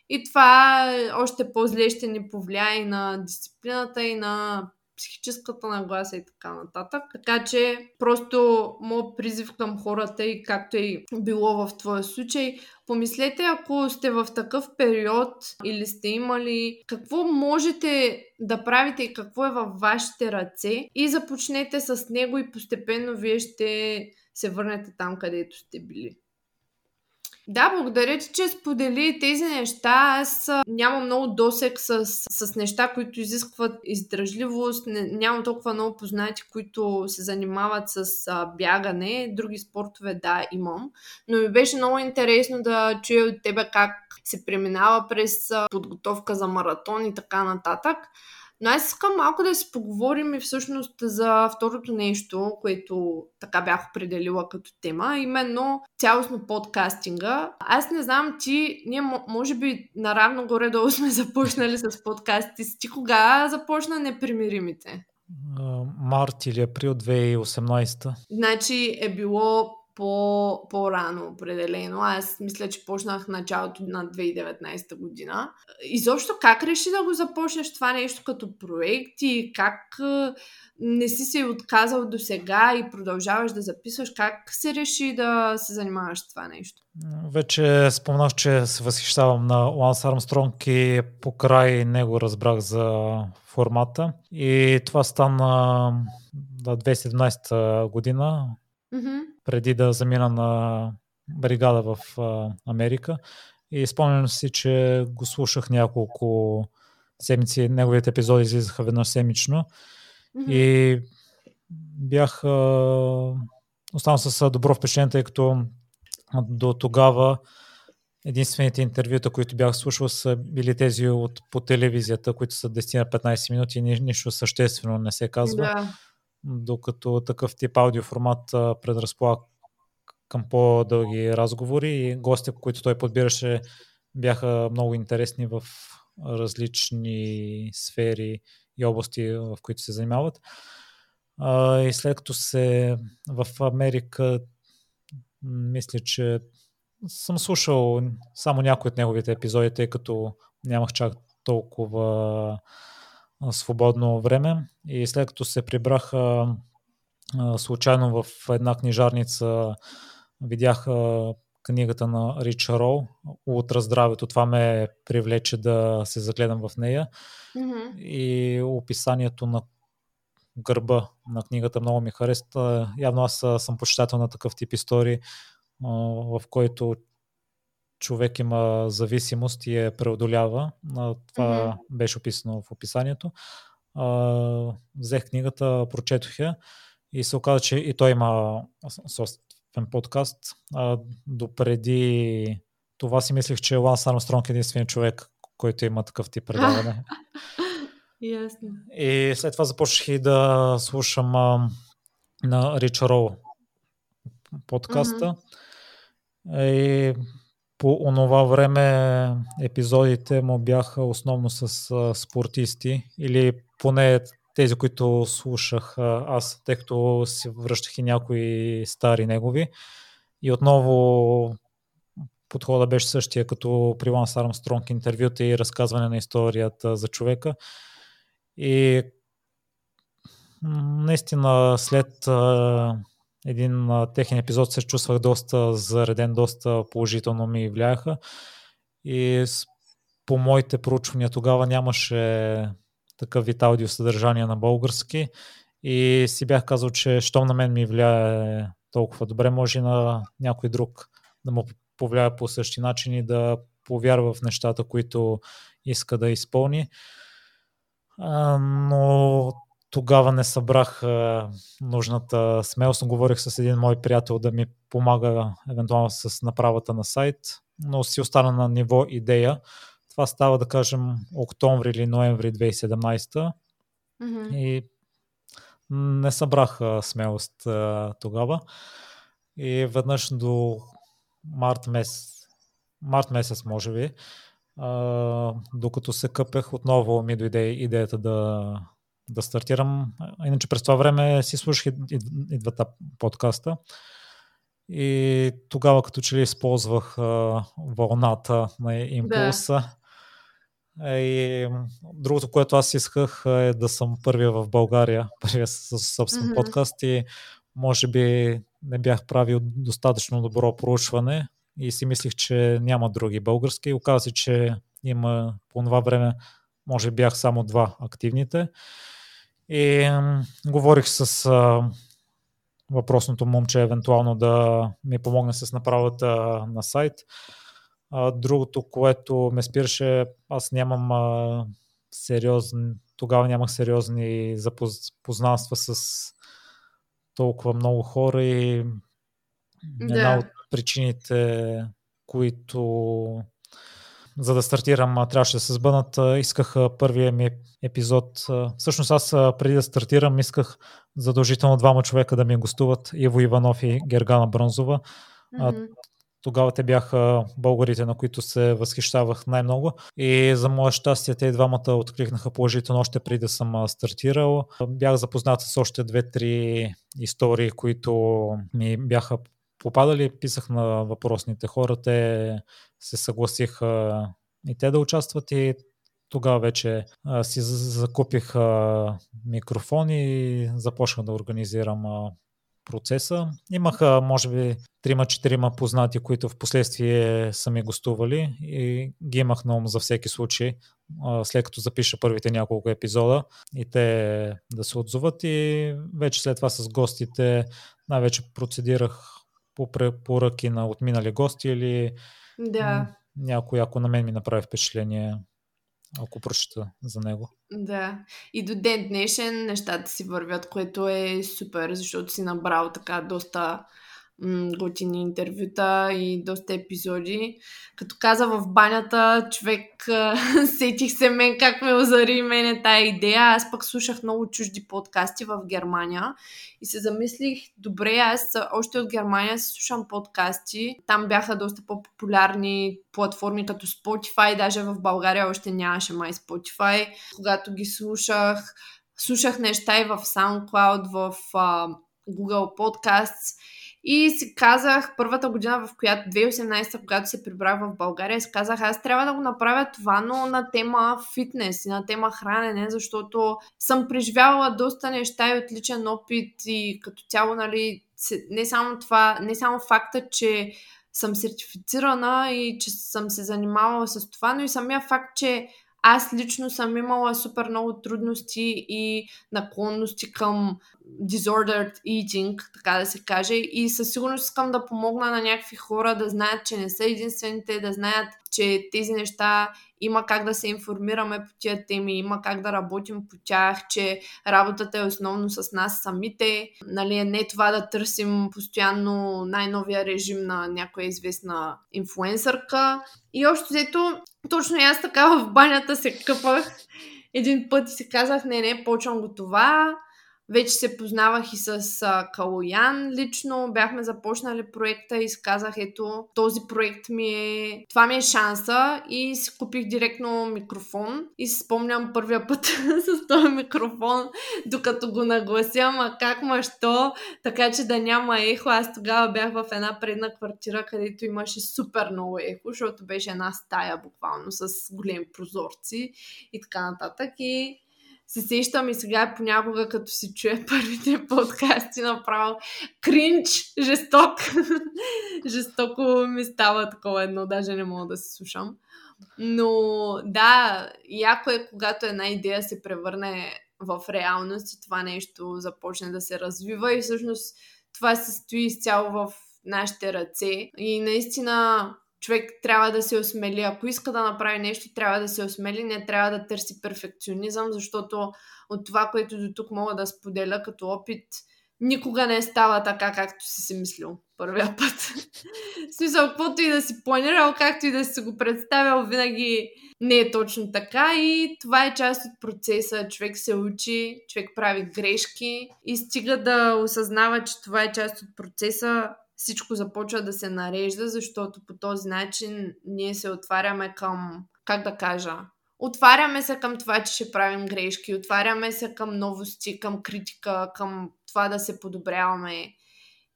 И това още по-зле ще ни повлияе и на дисциплината и на психическата нагласа и така нататък. Така че просто моят призив към хората и както е било в твоя случай, помислете ако сте в такъв период или сте имали какво можете да правите и какво е във вашите ръце и започнете с него и постепенно вие ще се върнете там, където сте били. Да, благодаря ти, че сподели тези неща. Аз нямам много досек с, с неща, които изискват издръжливост. Не, нямам толкова много познати, които се занимават с а, бягане. Други спортове, да, имам. Но ми беше много интересно да чуя от тебе как се преминава през подготовка за маратон и така нататък. Но аз искам малко да си поговорим и всъщност за второто нещо, което така бях определила като тема, именно цялостно подкастинга. Аз не знам ти, ние може би наравно горе-долу сме започнали с подкастите си. Ти кога започна непримиримите? Март или април 2018. Значи е било по, по-рано определено. Аз мисля, че почнах началото на 2019 година. Изобщо как реши да го започнеш това нещо като проект и как не си се отказал до сега и продължаваш да записваш? Как се реши да се занимаваш с това нещо? Вече спомнах, че се възхищавам на Ланс Армстронг и покрай него разбрах за формата. И това стана да, 2017 година, mm-hmm. преди да замина на бригада в а, Америка. И спомням си, че го слушах няколко седмици, неговите епизоди излизаха веднъж седмично. Mm-hmm. И бях останал с добро впечатление, тъй като до тогава единствените интервюта, които бях слушал, са били тези от, по телевизията, които са 10-15 минути и нищо съществено не се казва. Да. Докато такъв тип аудиоформат предразполага към по-дълги разговори и гостите, които той подбираше, бяха много интересни в различни сфери и области, в които се занимават. и след като се в Америка, мисля, че съм слушал само някои от неговите епизоди, тъй като нямах чак толкова свободно време. И след като се прибрах случайно в една книжарница, видях книгата на Рич Роу Утра здравето. Това ме привлече да се загледам в нея. Mm-hmm. И описанието на гърба на книгата много ми хареса. Явно аз съм почитател на такъв тип истории, в който човек има зависимост и я преодолява. Това mm-hmm. беше описано в описанието. Взех книгата, прочетох я и се оказа, че и той има собствен подкаст. Допреди това си мислех, че Ланс Армстронг е единственият човек, който има такъв тип предаване. Ясно. И след това започнах и да слушам а, на Рич Роу подкаста. Mm-hmm. И по онова време епизодите му бяха основно с а, спортисти или поне тези, които слушах аз, тъй като си връщах и някои стари негови. И отново подхода беше същия като при Ланс Армстронг интервюта и разказване на историята за човека. И наистина след а, един а, техен епизод се чувствах доста зареден, доста положително ми влияха. И с, по моите проучвания тогава нямаше такъв вид аудио съдържание на български и си бях казал, че щом на мен ми влияе толкова добре, може и на някой друг да му повлияе по същи начин и да повярва в нещата, които иска да изпълни. А, но тогава не събрах а, нужната смелост. Говорих с един мой приятел да ми помага евентуално с направата на сайт, но си остана на ниво идея. Това става, да кажем, октомври или ноември 2017. Mm-hmm. И не събрах а, смелост а, тогава. И веднъж до март месец, март месец може би, а, докато се къпех, отново ми дойде идеята да, да стартирам. Иначе през това време си слушах и, и, двата подкаста. И тогава като че ли използвах а, вълната на импулса. Да. И другото, което аз исках е да съм първия в България, първия с собствен mm-hmm. подкаст и може би не бях правил достатъчно добро проучване и си мислих, че няма други български. Оказва се, че има по това време, може бях само два активните. И м- говорих с а, въпросното момче, евентуално да ми помогне с направата на сайт. А, другото, което ме спираше, аз нямам а, сериозни, тогава нямах сериозни запознанства с толкова много хора и да. една от причините, които за да стартирам, трябваше да се сбънат. Исках първия ми епизод. Всъщност аз преди да стартирам, исках задължително двама човека да ми гостуват. Иво Иванов и Гергана Бронзова. Mm-hmm. Тогава те бяха българите, на които се възхищавах най-много. И за мое щастие, те и двамата откликнаха положително още преди да съм стартирал. Бях запознат с още две-три истории, които ми бяха попадали. Писах на въпросните хора. Те се съгласиха и те да участват и тогава вече а, си закупих а, микрофон и започнах да организирам а, процеса. Имаха, може би, трима-четирима познати, които в последствие са ми гостували и ги имах на ум за всеки случай, след като запиша първите няколко епизода и те да се отзоват и вече след това с гостите най-вече процедирах по препоръки на отминали гости или да. някой, ако на мен ми направи впечатление, ако прочета за него. Да. И до ден днешен нещата си вървят, което е супер, защото си набрал така доста готини интервюта и доста епизоди. Като каза в банята, човек сетих се мен как ме озари мене тая идея. Аз пък слушах много чужди подкасти в Германия и се замислих, добре, аз още от Германия си слушам подкасти. Там бяха доста по-популярни платформи като Spotify, даже в България още нямаше май Spotify. Когато ги слушах, слушах неща и в SoundCloud, в uh, Google Podcasts и си казах, първата година, в която 2018, когато се прибрах в България, си казах, аз трябва да го направя това, но на тема фитнес и на тема хранене, защото съм преживявала доста неща и отличен опит и като цяло, нали, не само това, не само факта, че съм сертифицирана и че съм се занимавала с това, но и самия факт, че аз лично съм имала супер много трудности и наклонности към disordered eating, така да се каже. И със сигурност искам да помогна на някакви хора да знаят, че не са единствените, да знаят, че тези неща има как да се информираме по тия теми, има как да работим по тях, че работата е основно с нас самите. Нали, не това да търсим постоянно най-новия режим на някоя известна инфуенсърка. И още взето, точно аз така в банята се къпах един път и си казах, не, не, почвам го това вече се познавах и с а, Калоян лично, бяхме започнали проекта и сказах, ето, този проект ми е, това ми е шанса. И си купих директно микрофон и си спомням първия път с този микрофон, докато го наглася, ма как ма що, така че да няма ехо. Аз тогава бях в една предна квартира, където имаше супер много ехо, защото беше една стая буквално с големи прозорци и така нататък. И се сещам и сега понякога, като си чуя първите подкасти, направо кринч, жесток. Жестоко ми става такова едно, даже не мога да се слушам. Но да, яко е, когато една идея се превърне в реалност и това нещо започне да се развива и всъщност това се стои изцяло в нашите ръце. И наистина човек трябва да се осмели. Ако иска да направи нещо, трябва да се осмели, не трябва да търси перфекционизъм, защото от това, което до тук мога да споделя като опит, никога не става така, както си си мислил първия път. В смисъл, каквото и да си планирал, както и да си го представял, винаги не е точно така и това е част от процеса. Човек се учи, човек прави грешки и стига да осъзнава, че това е част от процеса, всичко започва да се нарежда, защото по този начин ние се отваряме към, как да кажа, отваряме се към това, че ще правим грешки, отваряме се към новости, към критика, към това да се подобряваме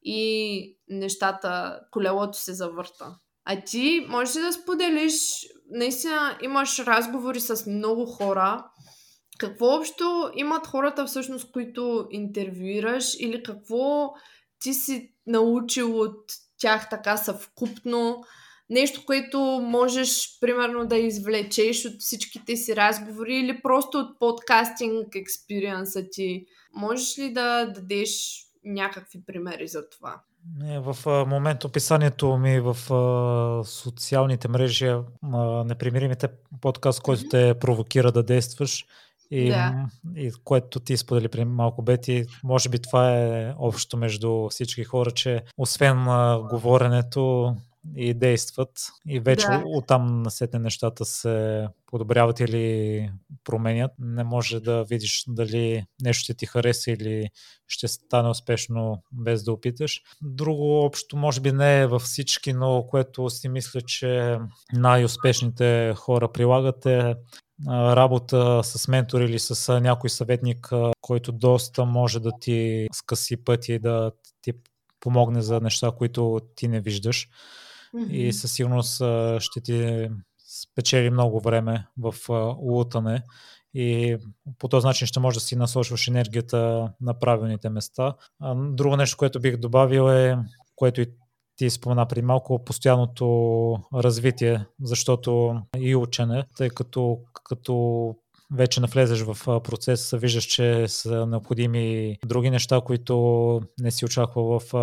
и нещата, колелото се завърта. А ти можеш ли да споделиш, наистина имаш разговори с много хора, какво общо имат хората всъщност, които интервюираш или какво ти си научил от тях така съвкупно, нещо, което можеш примерно да извлечеш от всичките си разговори или просто от подкастинг експириенса ти. Можеш ли да дадеш някакви примери за това? Не, в момента описанието ми в социалните мрежи непримиримите подкаст, който те провокира да действаш, и, да. и което ти сподели при малко Бети, може би това е общо между всички хора, че освен а, говоренето и действат и вече да. оттам насетне нещата се подобряват или променят. Не може да видиш дали нещо ще ти хареса или ще стане успешно без да опиташ. Друго общо може би не е във всички, но което си мисля, че най-успешните хора прилагат е работа с ментор или с някой съветник, който доста може да ти скъси пъти и да ти помогне за неща, които ти не виждаш. Mm-hmm. И със сигурност ще ти спечели много време в лутане и по този начин ще можеш да си насочваш енергията на правилните места. Друго нещо, което бих добавил е, което и ти спомена при малко постоянното развитие, защото и учене, тъй като като вече навлезеш в процеса, виждаш, че са необходими други неща, които не си очаквал в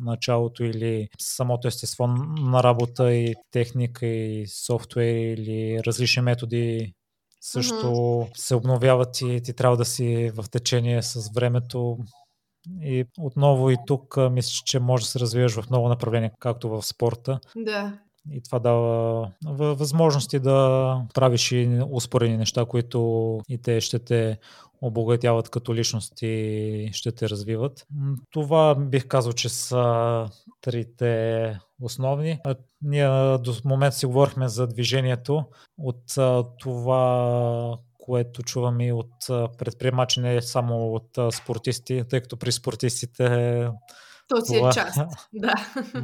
началото или самото естество на работа и техника и софтуер или различни методи също mm-hmm. се обновяват и ти трябва да си в течение с времето. И отново и тук мисля, че може да се развиваш в много направления, както в спорта. Да. И това дава възможности да правиш и успорени неща, които и те ще те обогатяват като личност и ще те развиват. Това бих казал, че са трите основни. Ние до момента си говорихме за движението. От това, което чувам и от предприемачи, не само от спортисти, тъй като при спортистите то си е това... е част. Да.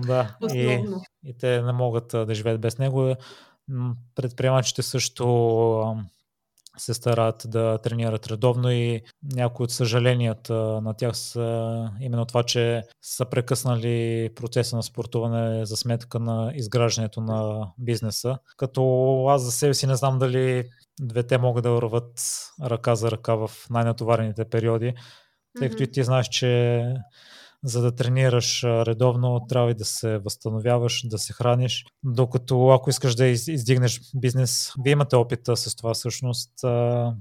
да. Основно. И, и те не могат да живеят без него. Предприемачите също се старат да тренират редовно и някои от съжаленията на тях са именно това, че са прекъснали процеса на спортуване за сметка на изграждането на бизнеса. Като аз за себе си не знам дали двете могат да върват ръка за ръка в най-натоварените периоди, тъй като mm-hmm. и ти знаеш, че за да тренираш редовно, трябва и да се възстановяваш, да се храниш. Докато ако искаш да издигнеш бизнес, вие имате опита с това всъщност,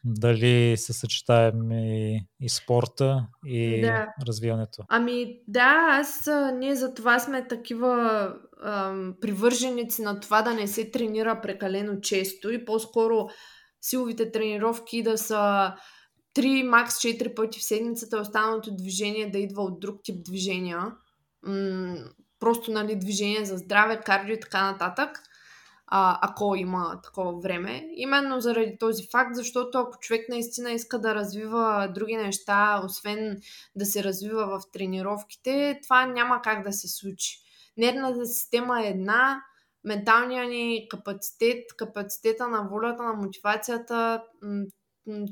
дали се съчетаем и, и спорта, и да. развиването. Ами да, аз, ние за това сме такива ам, привърженици на това да не се тренира прекалено често и по-скоро силовите тренировки да са 3, макс 4 пъти в седмицата, останалото движение да идва от друг тип движения. М- просто, нали, движение за здраве, кардио и така нататък. А, ако има такова време. Именно заради този факт, защото ако човек наистина иска да развива други неща, освен да се развива в тренировките, това няма как да се случи. Нервната система е една, менталният ни капацитет, капацитета на волята, на мотивацията,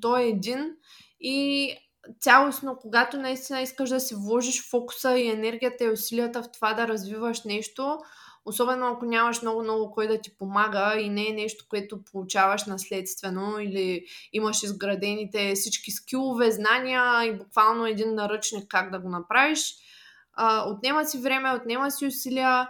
той е един и цялостно, когато наистина искаш да си вложиш фокуса и енергията и усилията в това да развиваш нещо, особено ако нямаш много-много кой да ти помага и не е нещо, което получаваш наследствено или имаш изградените всички скилове, знания и буквално един наръчник как да го направиш. Отнема си време, отнема си усилия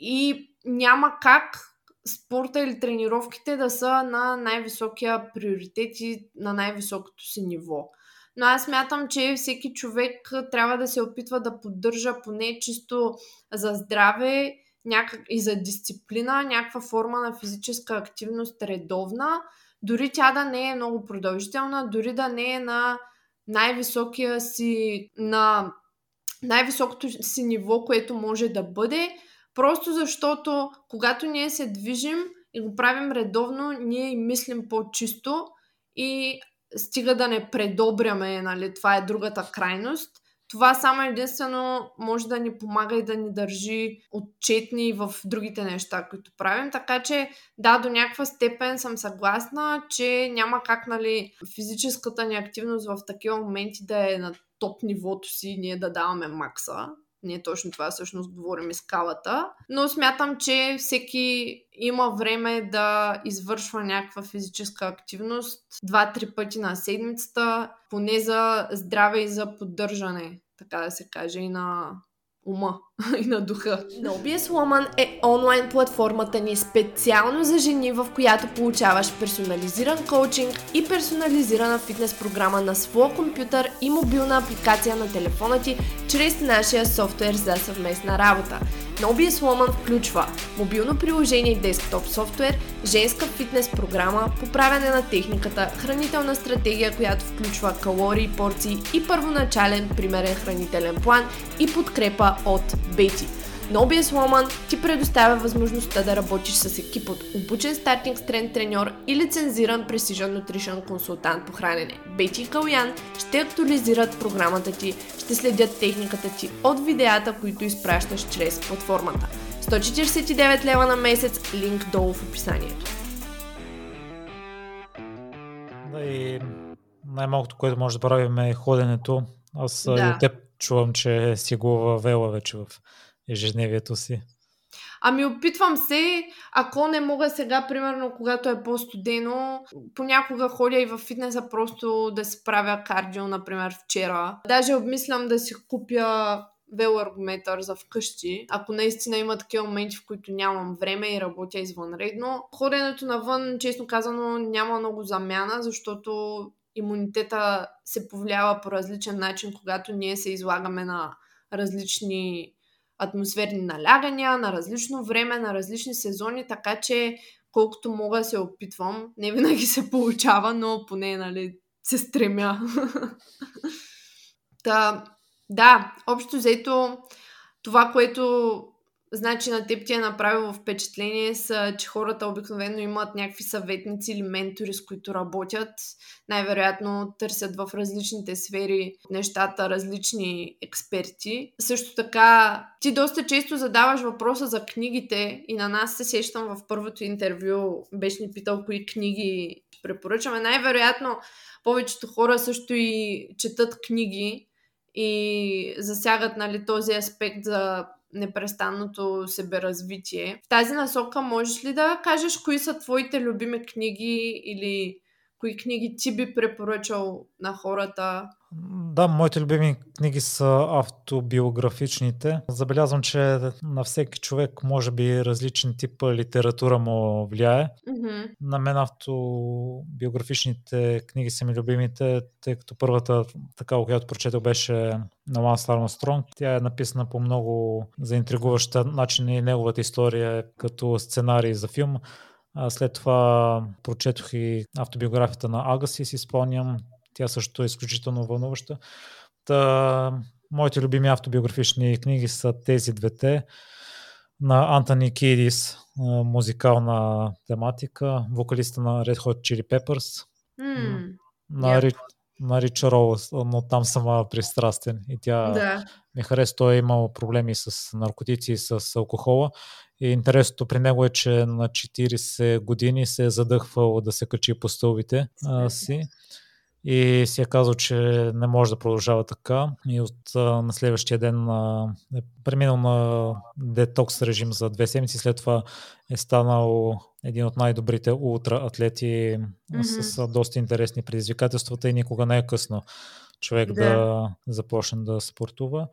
и няма как спорта или тренировките да са на най-високия приоритет и на най-високото си ниво. Но аз мятам, че всеки човек трябва да се опитва да поддържа поне чисто за здраве някак... и за дисциплина, някаква форма на физическа активност редовна, дори тя да не е много продължителна, дори да не е на най-високия си, на най-високото си ниво, което може да бъде, Просто защото, когато ние се движим и го правим редовно, ние и мислим по-чисто и стига да не предобряме, нали, това е другата крайност. Това само единствено може да ни помага и да ни държи отчетни в другите неща, които правим. Така че, да, до някаква степен съм съгласна, че няма как, нали, физическата ни активност в такива моменти да е на топ нивото си и ние да даваме макса не точно това, всъщност говорим и скалата. Но смятам, че всеки има време да извършва някаква физическа активност два-три пъти на седмицата, поне за здраве и за поддържане, така да се каже, и на ума и на духа. Nobius Woman е онлайн платформата ни специално за жени, в която получаваш персонализиран коучинг и персонализирана фитнес програма на своя компютър и мобилна апликация на телефона ти чрез нашия софтуер за съвместна работа. Nobius Woman включва мобилно приложение и десктоп софтуер, женска фитнес програма, поправяне на техниката, хранителна стратегия, която включва калории, порции и първоначален примерен хранителен план и подкрепа от Бети. Nobius Woman ти предоставя възможността да работиш с екип от обучен стартинг стрен треньор и лицензиран Precision Nutrition консултант по хранене. Бети и Калян ще актуализират програмата ти, ще следят техниката ти от видеята, които изпращаш чрез платформата. 149 лева на месец, линк долу в описанието. Да и най-малкото, което може да правим е ходенето. Аз да. и от теб чувам, че си го въвела вече в ежедневието си. Ами опитвам се, ако не мога сега, примерно, когато е по-студено, понякога ходя и в фитнеса просто да си правя кардио, например, вчера. Даже обмислям да си купя велоаргометър за вкъщи, ако наистина има такива моменти, в които нямам време и работя извънредно. Ходенето навън, честно казано, няма много замяна, защото имунитета се повлиява по различен начин, когато ние се излагаме на различни атмосферни налягания, на различно време, на различни сезони, така че колкото мога се опитвам. Не винаги се получава, но поне нали, се стремя. Та, да, общо взето това, което значи на теб ти е направило впечатление са, че хората обикновено имат някакви съветници или ментори, с които работят. Най-вероятно търсят в различните сфери нещата различни експерти. Също така, ти доста често задаваш въпроса за книгите и на нас се сещам в първото интервю, беше ни питал кои книги препоръчаме. Най-вероятно повечето хора също и четат книги и засягат нали, този аспект за непрестанното себеразвитие. В тази насока можеш ли да кажеш кои са твоите любими книги или кои книги ти би препоръчал на хората? Да, моите любими книги са автобиографичните. Забелязвам, че на всеки човек може би различен тип литература му влияе. Mm-hmm. На мен автобиографичните книги са ми любимите, тъй като първата, така която прочетох, беше на Ланс Армстронг. Тя е написана по много заинтригуваща начин и неговата история е като сценарий за филм. А след това прочетох и автобиографията на Агаси, си спомням. Тя също е изключително вълнуваща. Та, моите любими автобиографични книги са тези двете. На Антони Кидис, музикална тематика, вокалиста на Red Hot Chili Peppers. Mm. На, yep. Рич, на Рич Роуз, но там съм пристрастен. И тя да. ми хареса. Той е имал проблеми с наркотици и с алкохола. И интересното при него е, че на 40 години се е задъхвал да се качи по стълбите а, си. И си е казал, че не може да продължава така. И от а, на следващия ден а, е преминал на детокс режим за две седмици, след това е станал един от най-добрите ултраатлети mm-hmm. с а, доста интересни предизвикателствата и никога не е късно човек да, да започне да спортува.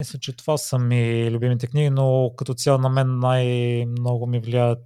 Мисля, че това са ми любимите книги, но като цяло на мен най-много ми влияят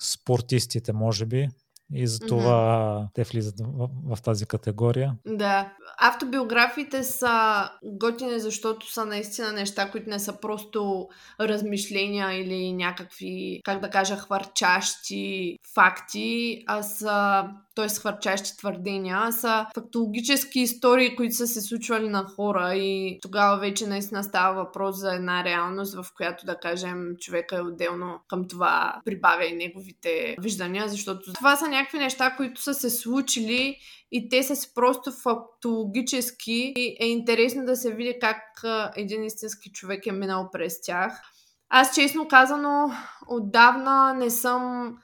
спортистите, може би. И за това mm-hmm. те влизат в, в тази категория. Да. Автобиографиите са готини, защото са наистина неща, които не са просто размишления или някакви, как да кажа, хвърчащи факти, а са т.е. хвърчащи твърдения, са фактологически истории, които са се случвали на хора и тогава вече наистина става въпрос за една реалност, в която да кажем човека е отделно към това прибавя и неговите виждания, защото това са някакви неща, които са се случили и те са просто фактологически и е интересно да се види как един истински човек е минал през тях. Аз честно казано, отдавна не съм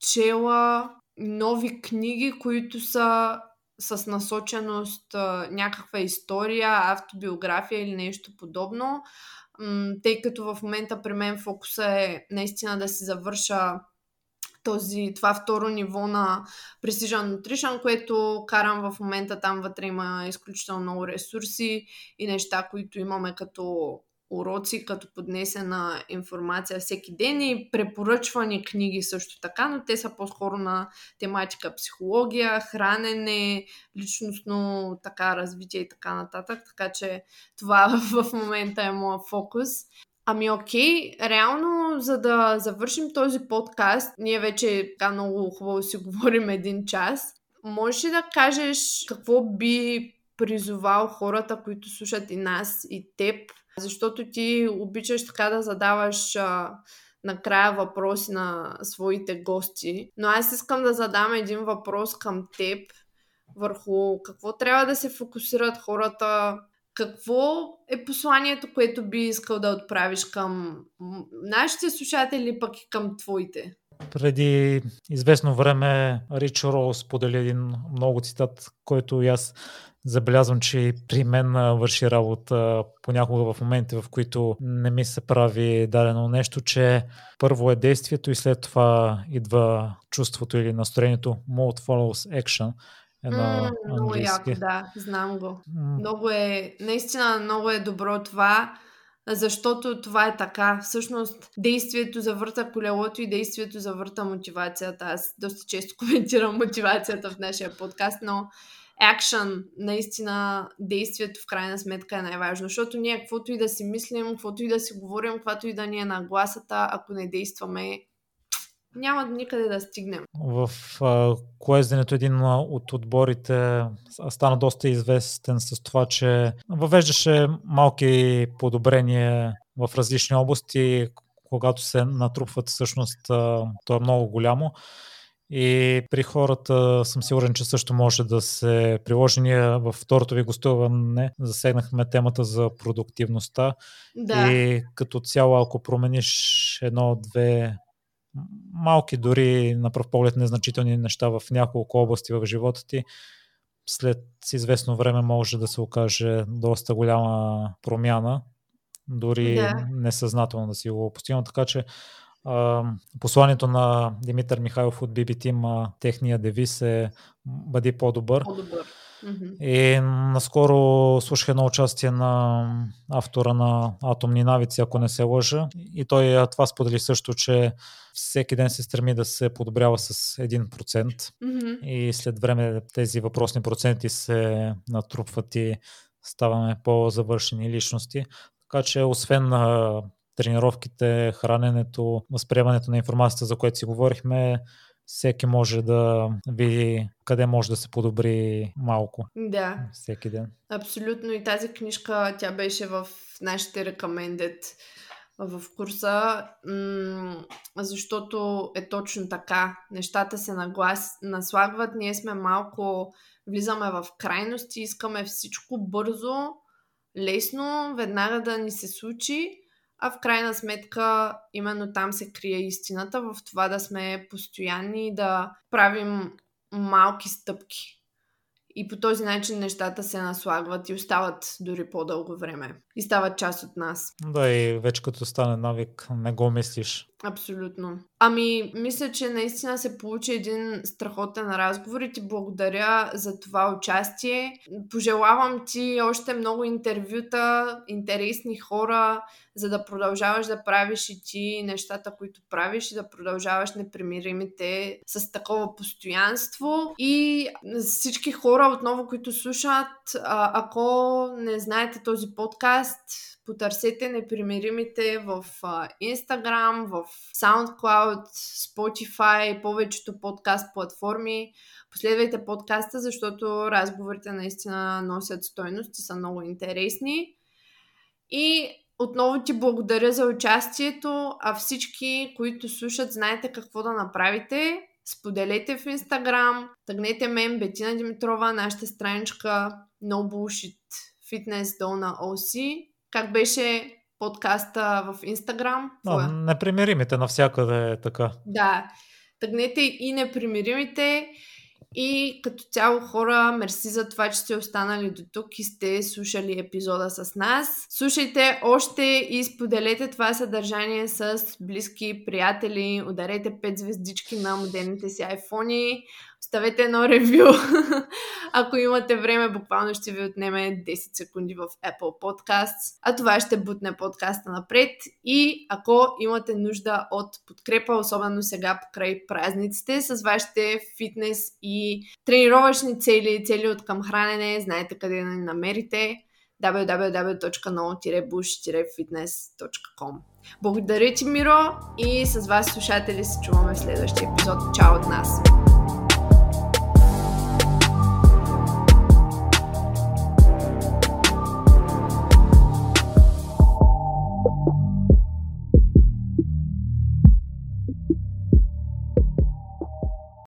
чела нови книги, които са с насоченост някаква история, автобиография или нещо подобно, тъй като в момента при мен фокуса е наистина да си завърша този, това второ ниво на Precision Nutrition, което карам в момента. Там вътре има изключително много ресурси и неща, които имаме като уроци като поднесена информация всеки ден и препоръчвани книги също така, но те са по-скоро на тематика психология, хранене, личностно така развитие и така нататък, така че това в момента е моят фокус. Ами окей, реално за да завършим този подкаст, ние вече така много хубаво си говорим един час, можеш ли да кажеш какво би призовал хората, които слушат и нас, и теб, защото ти обичаш така да задаваш а, накрая въпроси на своите гости. Но аз искам да задам един въпрос към теб върху какво трябва да се фокусират хората, какво е посланието, което би искал да отправиш към нашите слушатели, пък и към твоите? Преди известно време Рич Роуз сподели един много цитат, който и аз забелязвам, че при мен върши работа понякога в моменти, в които не ми се прави дадено нещо, че първо е действието и след това идва чувството или настроението. Mode follows action е на mm, Много яко, да, знам го. Mm. Много е, наистина много е добро това, защото това е така. Всъщност, действието завърта колелото и действието завърта мотивацията. Аз доста често коментирам мотивацията в нашия подкаст, но action, наистина действието в крайна сметка е най-важно, защото ние каквото и да си мислим, каквото и да си говорим, каквато и да ни е нагласата, ако не действаме, няма никъде да стигнем. В коезденето един от отборите стана доста известен с това, че въвеждаше малки подобрения в различни области, когато се натрупват всъщност то е много голямо. И при хората съм сигурен, че също може да се приложи. Ние във второто ви гостуване засегнахме темата за продуктивността. Да. И като цяло, ако промениш едно-две малки, дори на пръв поглед незначителни неща в няколко области в живота ти, след известно време може да се окаже доста голяма промяна, дори да. несъзнателно да си го постигнал. Така че посланието на Димитър Михайлов от BB Team, техния девиз е бъди по-добър. по-добър. Mm-hmm. И наскоро слушах едно участие на автора на Атомни навици, ако не се лъжа. И той това сподели също, че всеки ден се стреми да се подобрява с 1%. Mm-hmm. И след време тези въпросни проценти се натрупват и ставаме по-завършени личности. Така че освен тренировките, храненето, възприемането на информацията, за което си говорихме, всеки може да види къде може да се подобри малко. Да. Всеки ден. Абсолютно. И тази книжка, тя беше в нашите рекомендет в курса, защото е точно така. Нещата се наглас, наслагват, ние сме малко, влизаме в крайности, искаме всичко бързо, лесно, веднага да ни се случи а в крайна сметка именно там се крие истината в това да сме постоянни и да правим малки стъпки. И по този начин нещата се наслагват и остават дори по-дълго време. И стават част от нас. Да, и вече като стане навик, не го мислиш. Абсолютно. Ами, мисля, че наистина се получи един страхотен разговор и ти благодаря за това участие. Пожелавам ти още много интервюта, интересни хора, за да продължаваш да правиш и ти нещата, които правиш и да продължаваш непримиримите с такова постоянство. И всички хора отново, които слушат, ако не знаете този подкаст, потърсете непримиримите в Instagram, в SoundCloud, Spotify, повечето подкаст платформи. Последвайте подкаста, защото разговорите наистина носят стойност и са много интересни. И отново ти благодаря за участието, а всички, които слушат, знаете какво да направите. Споделете в Instagram, тъгнете мен, Бетина Димитрова, нашата страничка No Bullshit Fitness Dona OC. Как беше подкаста в Инстаграм? Да, непримиримите навсякъде е така. Да. Тъгнете и непримиримите. И като цяло хора, мерси за това, че сте останали до тук и сте слушали епизода с нас. Слушайте още и споделете това съдържание с близки, приятели, ударете 5 звездички на модерните си айфони, Ставете едно ревю. Ако имате време, буквално ще ви отнеме 10 секунди в Apple Podcasts. А това ще бутне подкаста напред. И ако имате нужда от подкрепа, особено сега покрай празниците, с вашите фитнес и тренировъчни цели, цели от към хранене, знаете къде да ни намерите www.no-bush-fitness.com Благодаря ти, Миро, и с вас, слушатели, се чуваме в следващия епизод. Чао от нас!